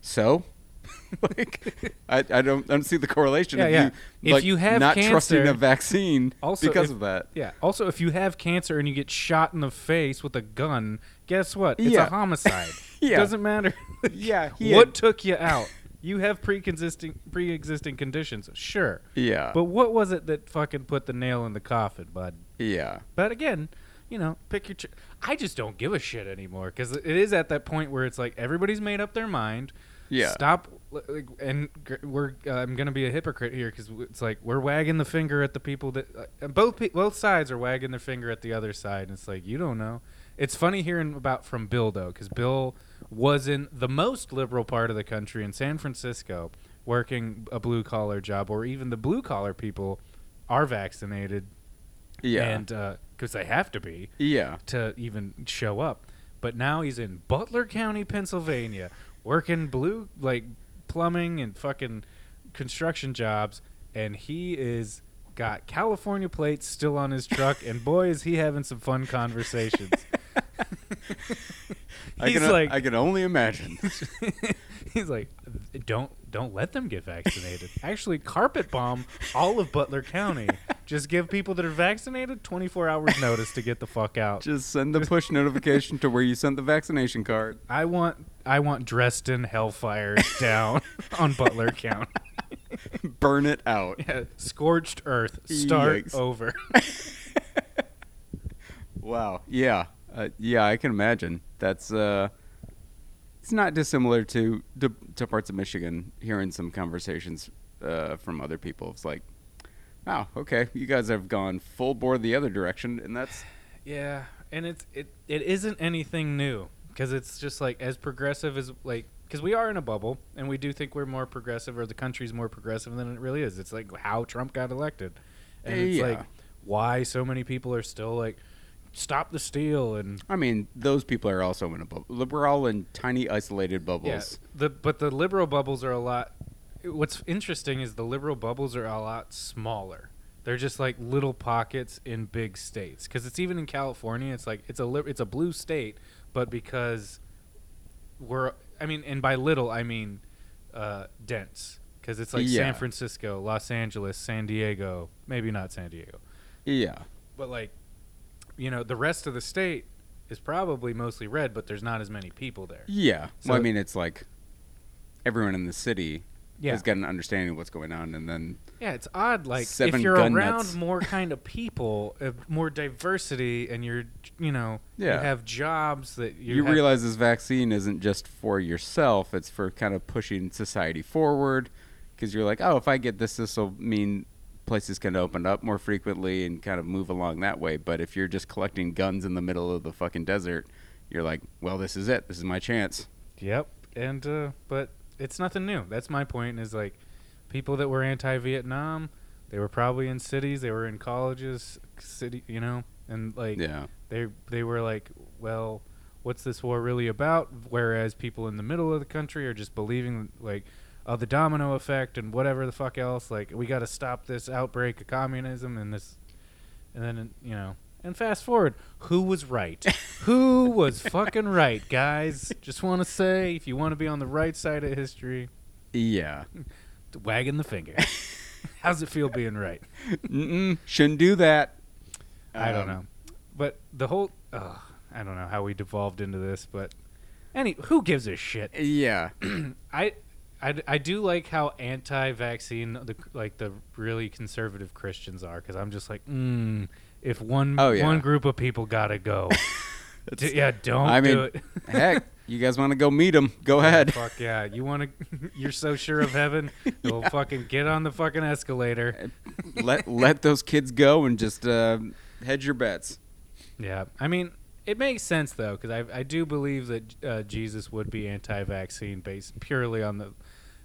So, [LAUGHS] like, I, I don't I don't see the correlation.
Yeah, yeah.
You,
If you have
not trusting
cancer-
a vaccine
Also,
because
if-
of that.
Yeah. Also, if you have cancer and you get shot in the face with a gun, guess what? It's
Yeah.
a [LAUGHS] homicide.
Yeah.
Doesn't matter. [LAUGHS]
Yeah,
what
had-
took you out? You have pre-existing pre-existing conditions, sure.
Yeah,
But what was it that fucking put the nail in the coffin, bud?
yeah,
But again, you know, pick your. Ch- I just don't give a shit anymore because it is at that point where it's like everybody's made up their mind.
yeah,
Stop, like, and we're. Uh, I'm gonna be a hypocrite here because it's like we're wagging the finger at the people that uh, both pe- both sides are wagging their finger at the other side. And it's like you don't know. It's funny hearing about from Bill though, because Bill was in the most liberal part of the country in San Francisco, working a blue collar job, or even the blue collar people are vaccinated,
yeah,
and because they have to be
yeah.
to even show up. But now he's in Butler County, Pennsylvania, working blue like plumbing and fucking construction jobs, and he is got California plates still on his truck, and [LAUGHS] boy is he having some fun conversations. [LAUGHS] [LAUGHS]
I
He's
can,
like,
I can only imagine.
he's like, don't don't let them get vaccinated. Actually, carpet bomb all of Butler County. [LAUGHS] Just give people that are vaccinated 24 hours notice to get the fuck out.
Just send the push notification to where you sent the vaccination card.
I want I want Dresden hellfire [LAUGHS] down on Butler County.
Burn it out.
Yeah, scorched earth. Start
Yikes.
over. [LAUGHS]
Wow. Yeah. Uh, yeah, I can imagine. That's uh it's not dissimilar to, to to parts of Michigan hearing some conversations uh, from other people. It's like, wow, okay, you guys have gone full bore the other direction, and that's [SIGHS]
Yeah, and it's it it isn't anything new because it's just like as progressive as like because we are in a bubble and we do think we're more progressive or the country's more progressive than it really is. It's like how Trump got elected, and it's like why so many people are still like stop the steal and
I mean, those people are also in a bubble. We're all in tiny isolated bubbles.
Yeah, the but the liberal bubbles are a lot. What's interesting is the liberal bubbles are a lot smaller. They're just like little pockets in big states. Because it's even in California, it's like it's a li- it's a blue state, but because we're I mean, and by little I mean uh, dense. Because it's like
Yeah.
San Francisco, Los Angeles, San Diego, maybe not San Diego,
Yeah.
but like, you know, the rest of the state is probably mostly red, but there's not as many people there.
Yeah.
So-
well, I mean, it's like everyone in the city
Yeah.
has got an understanding of what's going on, and then
Yeah, it's odd. Like
Seven
if you're around
nuts. [LAUGHS]
more kind of people, uh, more diversity, and you're, you know,
Yeah.
you have jobs that you,
you realize this vaccine isn't just for yourself; it's for kind of pushing society forward. Because you're like, oh, if I get this, this will mean places can open up more frequently and kind of move along that way. But if you're just collecting guns in the middle of the fucking desert, you're like, well, this is it. This is my chance.
Yep, and uh, but it's nothing new. That's my point. Is like people that were anti-Vietnam, they were probably in cities, they were in colleges, city, you know, and like
Yeah.
they they were like, well, what's this war really about? Whereas people in the middle of the country are just believing like, oh, the domino effect and whatever the fuck else. Like, we got to stop this outbreak of communism and this, and then you know. And fast forward, who was right? [LAUGHS] who was fucking right, guys? Just want to say, if you want to be on the right side of history,
Yeah. [LAUGHS]
wagging the finger. [LAUGHS] How's it feel being right?
Mm-mm, shouldn't do that.
I don't
Um,
know. But the whole I don't know how we devolved into this, but any who gives a shit?
Yeah. [CLEARS THROAT]
I I, I do like how anti-vaccine the like the really conservative Christians are cuz I'm just like mm, if one
Oh, yeah.
one group of people got to go. [LAUGHS] D- yeah, don't
I
do
mean,
it. [LAUGHS]
Heck, you guys want to go meet him? Go ahead.
Fuck yeah. You want to [LAUGHS] you're so sure of heaven? Well, fucking get on the fucking escalator.
let let those kids go and just uh, hedge your bets.
Yeah, I mean, it makes sense though, because I I do believe that uh, Jesus would be anti-vaccine based purely on the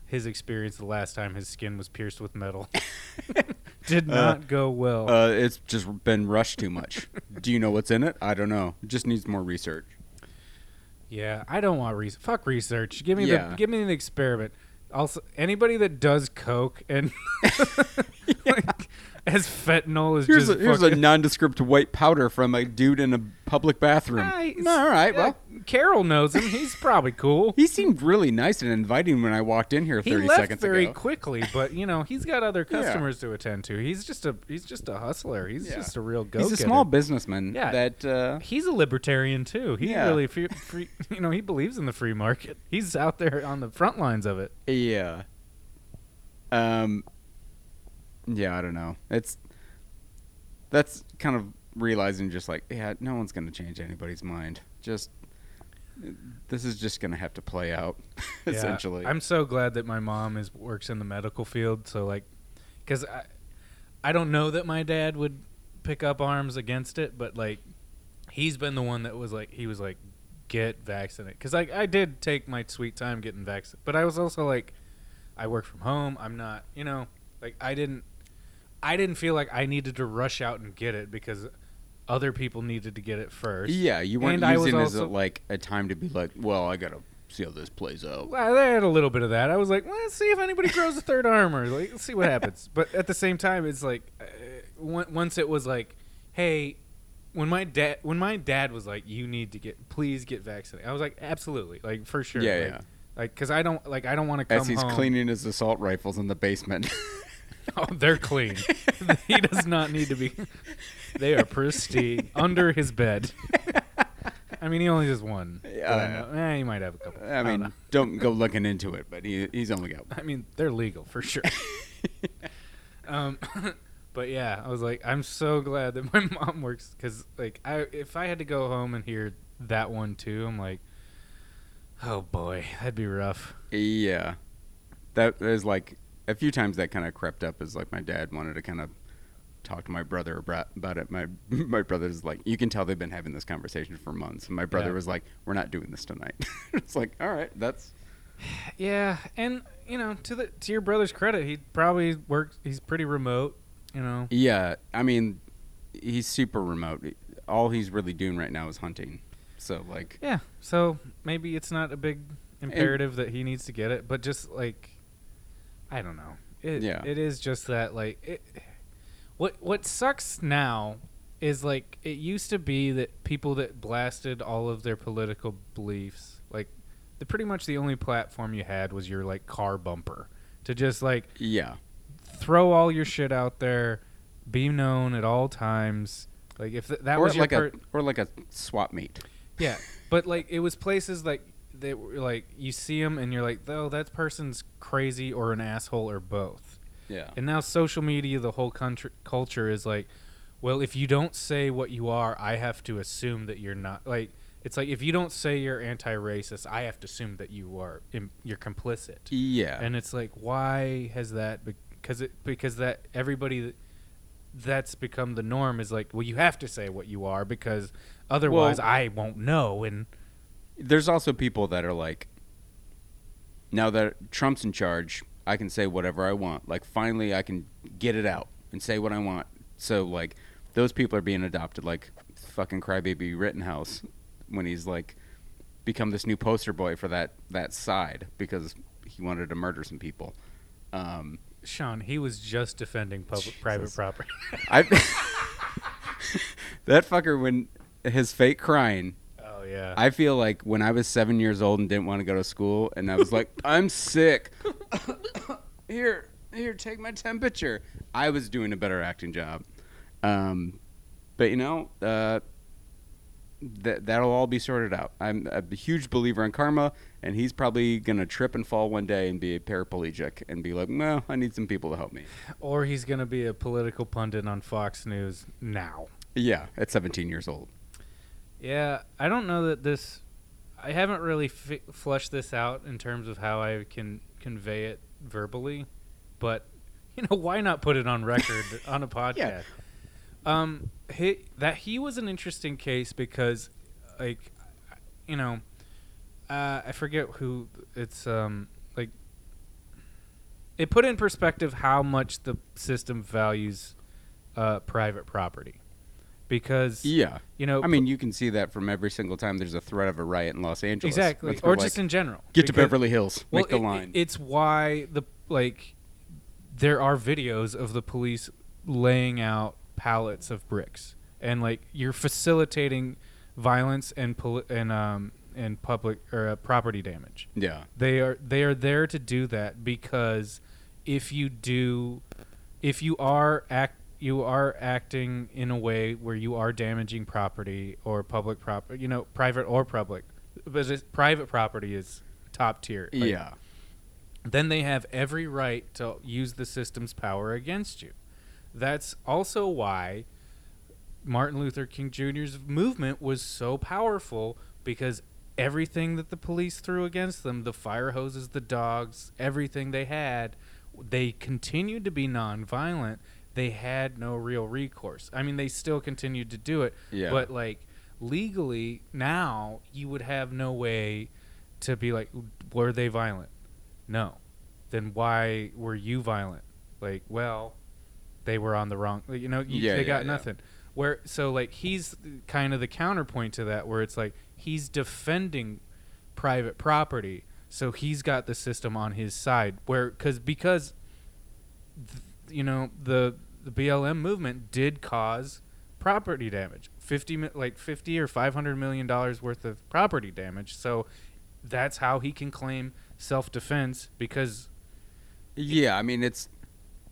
his experience the last time his skin was pierced with metal. [LAUGHS] [LAUGHS] Did not go well.
Uh, it's just been rushed too much. [LAUGHS] Do you know what's in it? I don't know. It just needs more research.
yeah, I don't want research. Fuck research. Give me
Yeah.
the give me the experiment. Also, anybody that does coke and like, [LAUGHS] as fentanyl is
Here's a,
just
here's a nondescript white powder from a dude in a public bathroom.
Nice.
All right,
Yeah,
well,
Carol knows him. He's probably cool. [LAUGHS]
he seemed really nice and inviting when I walked in here
he
30
left
seconds
very
ago.
quickly, [LAUGHS] but you know he's got other
Yeah.
customers to attend to. He's just a he's just a hustler. He's
Yeah.
just a real go.
He's a small businessman
Yeah.
that uh,
He's a libertarian too. He
Yeah.
really free, free, you know he believes in the free market. He's out there on the front lines of it.
Yeah. Um. Yeah, I don't know. It's that's kind of realizing just like yeah, no one's gonna change anybody's mind. Just this is just gonna have to play out, [LAUGHS]
Yeah.
essentially.
I'm so glad that my mom is works in the medical field. So like, because I I don't know that my dad would pick up arms against it, but like he's been the one that was like he was like get vaccinated because like I did take my sweet time getting vaccinated, but I was also like I work from home. I'm not you know like I didn't I didn't feel like I needed to rush out and get it because other people needed to get it first.
yeah, you weren't
And I
using it as a, like a time to be like, well, I gotta see how this plays out.
Well, they had a little bit of that. I was like, well, let's see if anybody grows a third arm, or like, let's see what happens. But at the same time, it's like, uh, once it was like, hey, when my dad, when my dad was like, you need to get, please get vaccinated. I was like, absolutely, like for sure.
Yeah,
like,
yeah.
Like, cause I don't like, I don't want to come
As he's
home.
cleaning his assault rifles in the basement. [LAUGHS] [LAUGHS]
Oh, they're clean. [LAUGHS] he does not need to be. They are pristine [LAUGHS] under his bed. I mean, he only has one.
Yeah.
know- eh, he might have a couple.
I
don't
mean, don't go looking into it, but he he's only got.
I mean, they're legal for sure. um, but yeah, I was like, I'm so glad that my mom works because, like, I if I had to go home and hear that one too, I'm like, oh boy, that'd be rough.
Yeah, that is like a few times that kind of crept up. Is like my dad wanted to kind of talk to my brother about it. My [LAUGHS] my brother's like, you can tell they've been having this conversation for months. And my brother
Yeah.
was like, we're not doing this tonight. [LAUGHS] it's like, all right, that's [SIGHS]
Yeah, and you know, to the to your brother's credit, he probably works. He's pretty remote. You know,
yeah. I mean, he's super remote. All he's really doing right now is hunting. So like,
Yeah, so maybe it's not a big imperative that he needs to get it, but just like I don't know. It,
Yeah.
it is just that like it, what what sucks now is like it used to be that people that blasted all of their political beliefs like the pretty much the only platform you had was your like car bumper to just like
yeah,
throw all your shit out there, be known at all times. Like if th- that
or
was
like
per-
a or like a swap meet.
yeah, but like it was places like they were like you see them and you're like, oh, that person's crazy or an asshole or both.
Yeah,
And now social media, the whole country culture is like, well, if you don't say what you are, I have to assume that you're not. Like it's like if you don't say you're anti-racist, I have to assume that you are Im- you're complicit.
yeah,
And it's like, why has that? Because it because that everybody that's become the norm is like, well, you have to say what you are because otherwise
Well-
I won't know. And
there's also people that are like now that Trump's in charge, I can say whatever I want. Like finally I can get it out and say what I want. So like those people are being adopted like fucking crybaby Rittenhouse when he's like become this new poster boy for that that side because he wanted to murder some people. Um
Sean, he was just defending public private property.
I [LAUGHS] that fucker when his fake crying
yeah.
I feel like when I was seven years old and didn't want to go to school, and I was like, I'm sick. [COUGHS] here, here, take my temperature. I was doing a better acting job. Um, but you know, uh, that that'll all be sorted out. I'm a huge believer in karma, and he's probably gonna trip and fall one day and be a paraplegic and be like, "Well, I need some people to help me."
or he's gonna be a political pundit on Fox News now.
Yeah, at 17 years old.
Yeah, I don't know that this. I haven't really fi- flushed this out in terms of how I can convey it verbally, but [LAUGHS] you know, why not put it on record [LAUGHS] on a podcast?
Yeah.
Um, he, that he was an interesting case because, like, you know, uh, I forget who it's um like. It put in perspective how much the system values uh, private property, because
Yeah.
you know
I mean, you can see that from every single time there's a threat of a riot in Los Angeles.
exactly or
like,
just in general
get to Beverly Hills,
well,
make the
it-
line.
it's why the like there are videos of the police laying out pallets of bricks and like you're facilitating violence and poli- and um and public or uh, property damage
yeah,
they are they are there to do that because if you do if you are act you are acting in a way where you are damaging property or public property you know private or public but it's, private property is top tier Like,
yeah,
then they have every right to use the system's power against you. That's also why Martin Luther King Jr.'s movement was so powerful because everything that the police threw against them, the fire hoses, the dogs, everything they had, they continued to be nonviolent. They had no real recourse. I mean, they still continued to do it,
Yeah.
but like legally now, you would have no way to be like, were they violent? No. Then why were you violent? Like, well, they were on the wrong. You know, you,
Yeah,
they
yeah,
got nothing. Where so like he's kind of the counterpoint to that, where it's like he's defending private property. So he's got the system on his side where cuz because th- you know the the BLM movement did cause property damage. 50 like 50 or 500 million dollars worth of property damage. So that's how he can claim self-defense because
Yeah, I mean it's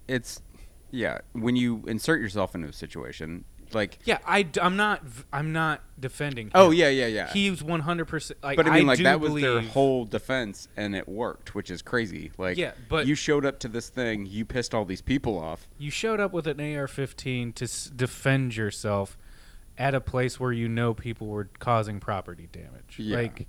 it's yeah, when you insert yourself into a situation, like
yeah, I am not i'm not defending oh, him.
Oh yeah, yeah, yeah.
He was 100% like
but I mean like that was their whole defense and it worked, which is crazy. Like
Yeah, but-
you showed up to this thing, you pissed all these people off.
You showed up with an AR-15 to s- defend yourself at a place where you know people were causing property damage.
Yeah.
Like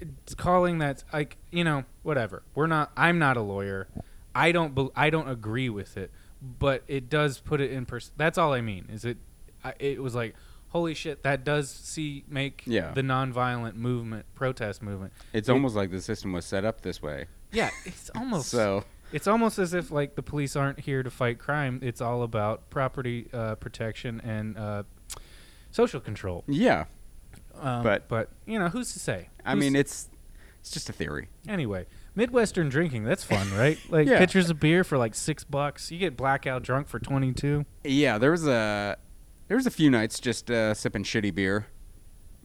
it's calling that like you know whatever. We're not. I'm not a lawyer. I don't. bel I don't agree with it, but it does put it in pers. That's all I mean. Is it? I, it was like. Holy shit! That does see make
Yeah.
the nonviolent movement, protest movement.
It's
It-
almost like the system was set up this way.
Yeah, it's [LAUGHS] almost
So
it's almost as if like the police aren't here to fight crime. It's all about property uh, protection and uh, social control.
yeah,
Um,
But-
but you know who's to say?
I
Who's-
mean it's it's just a theory.
anyway, Midwestern drinking that's fun, right? [LAUGHS] Like
Yeah.
pitchers of beer for like six bucks. You get blackout drunk for twenty two.
Yeah, there was a there was a few nights just uh, sipping shitty beer,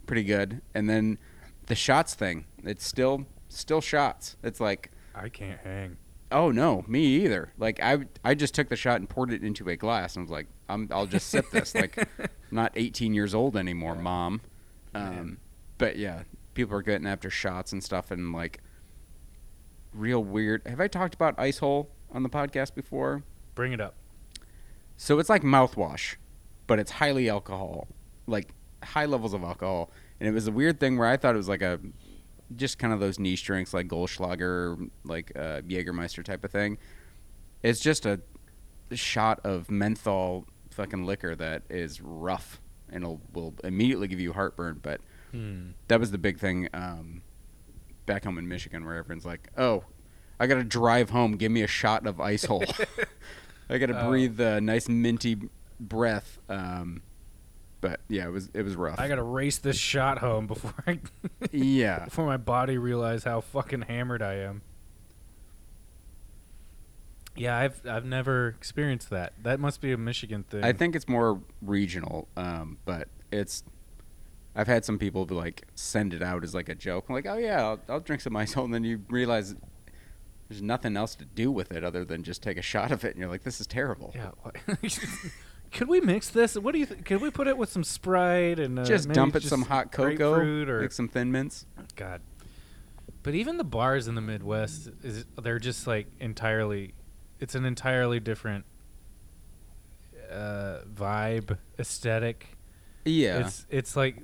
pretty good, and then the shots thing. It's still still shots. It's like
I can't hang.
oh no, me either. Like I I just took the shot and poured it into a glass and was like I'm I'll just sip this. like [LAUGHS] I'm not 18 years old anymore, mom. Um, but yeah, people are getting after shots and stuff and like real weird. Have I talked about ice hole on the podcast before?
Bring it up.
So it's like mouthwash, but it's highly alcohol, like high levels of alcohol. And it was a weird thing where I thought it was like a just kind of those niche drinks like Goldschlager, like uh, Jägermeister type of thing. It's just a shot of menthol fucking liquor that is rough and will immediately give you heartburn. But
Hmm.
that was the big thing um, back home in Michigan, where everyone's like, "Oh, I got to drive home. Give me a shot of ice hole. [LAUGHS] [LAUGHS] I got to
Oh.
breathe the nice minty breath." Um, but yeah, it was it was rough.
I gotta race this shot home before I [LAUGHS]
yeah,
before my body realize how fucking hammered I am. Yeah, I've I've never experienced that. That must be a Michigan thing.
I think it's more regional, um, but it's. I've had some people like send it out as like a joke, I'm like, "Oh yeah, I'll, I'll drink some ice hole," [LAUGHS] and then you realize there's nothing else to do with it other than just take a shot of it, and you're like, "This is terrible."
Yeah. [LAUGHS] Could we mix this? What do you? Th- could we put it with some Sprite and uh,
just dump it
just
some hot cocoa,
or
like some thin mints.
God. But even the bars in the Midwest is they're just like entirely. It's an entirely different uh, vibe, aesthetic.
Yeah,
It's it's like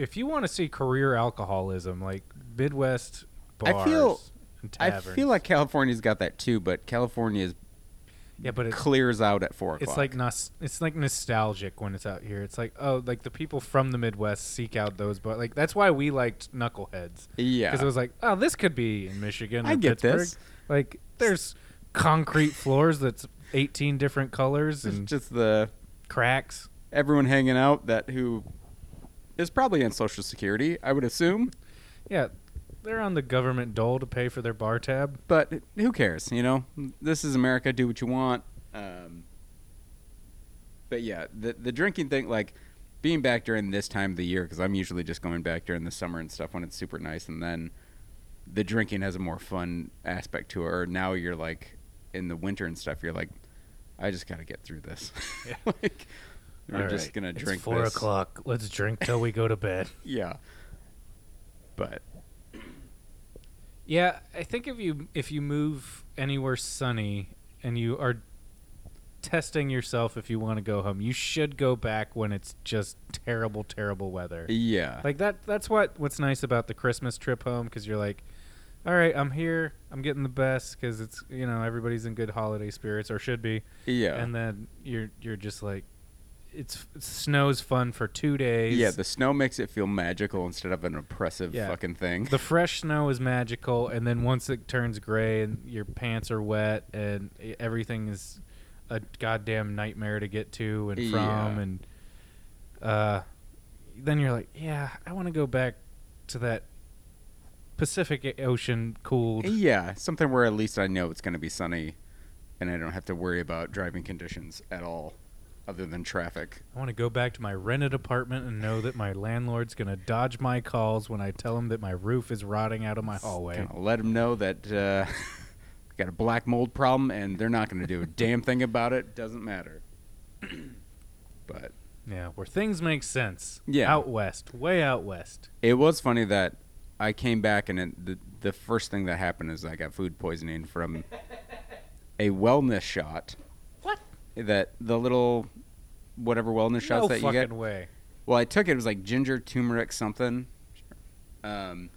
if you want to see career alcoholism, like Midwest bars
I feel-
and
I feel like California's got that too, but California is
yeah, but it
clears out at four o'clock.
it's like nos- it's like nostalgic when it's out here. It's like oh, like the people from the Midwest seek out those, but like that's why we liked Knuckleheads
yeah,
because it was like oh, this could be in Michigan.
I get
Pittsburgh.
this.
Like there's concrete floors that's 18 different colors
It's
and
just the
cracks.
everyone hanging out that who is probably in Social Security, I would assume.
Yeah, they're on the government dole to pay for their bar tab.
But who cares? You know, this is America. Do what you want. Um, but yeah, the the drinking thing, like being back during this time of the year, because I'm usually just going back during the summer and stuff when it's super nice, and then the drinking has a more fun aspect to it. Or now you're like in the winter and stuff, you're like, I just got to get through this. [LAUGHS]
Yeah.
like, we're
All
just gonna
it's
drink
four
this.
o'clock. Let's drink till we go to bed. [LAUGHS]
Yeah. But
Yeah, I think if you if you move anywhere sunny and you are testing yourself if you want to go home, you should go back when it's just terrible, terrible weather.
yeah,
Like that. That's what what's nice about the Christmas trip home because you're like, all right, I'm here. I'm getting the best because it's you know everybody's in good holiday spirits or should be.
yeah,
And then you're you're just like, it's, snow's fun for two days.
yeah. The snow makes it feel magical instead of an oppressive
Yeah.
fucking thing.
the fresh snow is magical, and then once it turns gray and your pants are wet and everything is a goddamn nightmare to get to and from,
Yeah.
and uh, then you're like, yeah, I want to go back to that Pacific Ocean cooled.
Yeah, something where at least I know it's going to be sunny, and I don't have to worry about driving conditions at all, other than traffic.
I want to go back to my rented apartment and know that my landlord's going to dodge my calls when I tell him that my roof is rotting out of my hallway.
Let him know that uh, I [LAUGHS] got a black mold problem, and they're not going to do a damn thing about it. Doesn't matter. [CLEARS THROAT] but
Yeah, where things make sense.
Yeah.
Out west, way out west.
it was funny that I came back, and it, the the first thing that happened is I got food poisoning from a wellness shot. That the little whatever wellness shots
no
that you
fucking
get.
way.
Well, I took it. It was like ginger, turmeric, something. Um,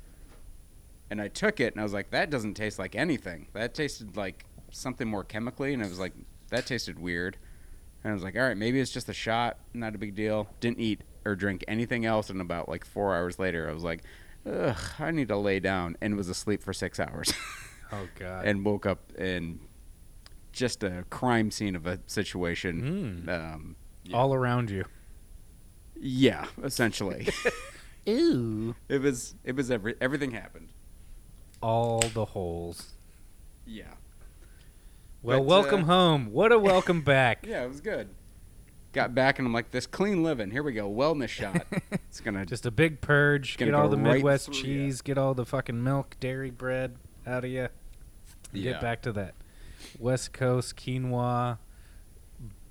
and I took it, and I was like, that doesn't taste like anything. That tasted like something more chemically, and I was like, that tasted weird. And I was like, all right, maybe it's just a shot, not a big deal. Didn't eat or drink anything else, and about like four hours later, I was like, ugh, I need to lay down, and was asleep for six hours, [LAUGHS]
Oh god.
and woke up in just a crime scene of a situation.
Mm.
Um, yeah.
all around you.
yeah, essentially. [LAUGHS]
Ew.
It was it was every everything happened.
All the holes.
Yeah.
Well,
But,
welcome
uh,
home. What a welcome [LAUGHS] back.
Yeah, it was good. Got back and I'm like, this clean living. Here we go, wellness shot. [LAUGHS] It's gonna
Just a big purge. Get all the
right
Midwest
through ya.
cheese. Get all the fucking milk, dairy bread out of you.
Yeah.
Get back to that West Coast quinoa,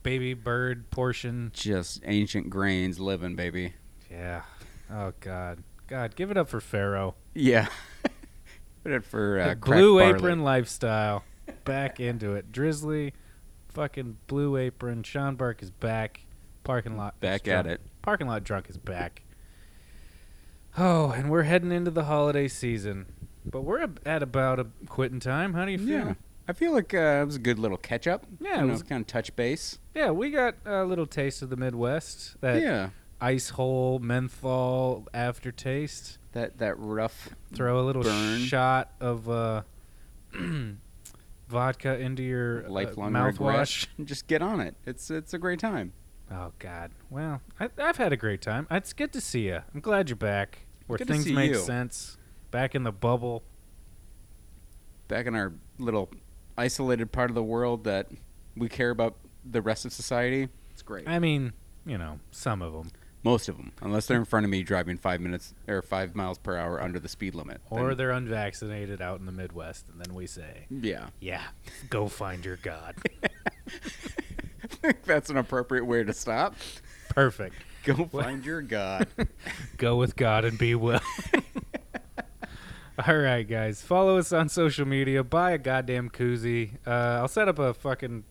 baby bird portion.
just ancient grains living, baby.
Yeah. Oh God. God, give it up for farro.
Yeah. [LAUGHS] Put it for uh,
the blue
barley.
apron lifestyle. Back into it. Drizzly, fucking blue apron. Sean Burke is back. Parking lot.
Back at it.
Parking lot drunk is back. Oh, and we're heading into the holiday season. But we're at about a quitting time. How do you feel?
Yeah. I feel like uh, it was a good little catch up.
Yeah, it was-
kind of touch base.
Yeah, we got a little taste of the Midwest. That
yeah.
ice hole menthol aftertaste.
That that rough.
Throw a little
Burn.
shot of uh, [CLEARS THROAT] vodka into your uh,
lifelong
mouthwash. [LAUGHS]
Just get on it. It's it's a great time.
Oh God. Well, I, I've had a great time. It's good to see you. I'm glad you're back, where
Good
things make
you.
sense. Back in the bubble.
Back in our little isolated part of the world that we care about the rest of society. It's great.
I mean, you know, some of them,
Most of them, unless they're in front of me driving five minutes or five miles per hour under the speed limit.
or
Then-
they're unvaccinated out in the Midwest, and then we say,
yeah,
"Yeah, go find your God."
I [LAUGHS] think [LAUGHS] that's an appropriate way to stop.
Perfect.
Go find your God. [LAUGHS]
Go with God and be well. [LAUGHS] All right, guys. Follow us on social media. Buy a goddamn koozie. Uh, I'll set up a fucking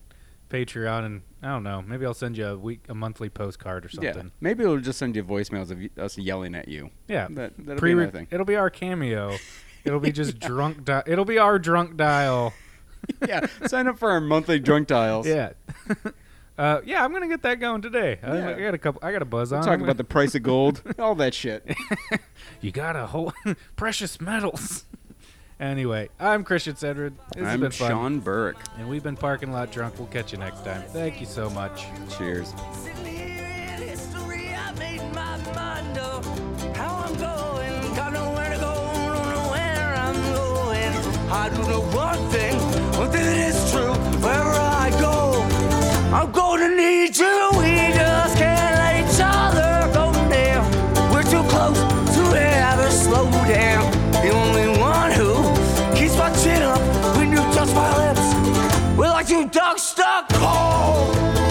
Patreon, and I don't know. Maybe I'll send you a week, a monthly postcard or something.
yeah, maybe it'll just send you voicemails of y- us yelling at you.
Yeah.
That, that'll
Pre-
be thing.
It'll be our cameo. [LAUGHS] It'll be just drunk. Di- it'll be our drunk dial. [LAUGHS]
yeah, sign up for our monthly drunk dials.
Yeah. Uh, yeah, I'm gonna get that going today. I,
Yeah.
I got a couple. I got a buzz
We'll
on.
talk
I'm
about the price of gold, [LAUGHS] all that shit. [LAUGHS]
you got a whole [LAUGHS] precious metals. anyway, I'm Christian Cedrid. This
I'm
been fun.
Sean Burke.
And we've been parking lot drunk. We'll catch you next time. Thank you so much.
Cheers.
Sitting here in history, I I'm gonna need you. We just can't let each other go down. We're too close to ever slow down. The only one who keeps my chin up when you touch my lips. We're like two ducks stuck cold.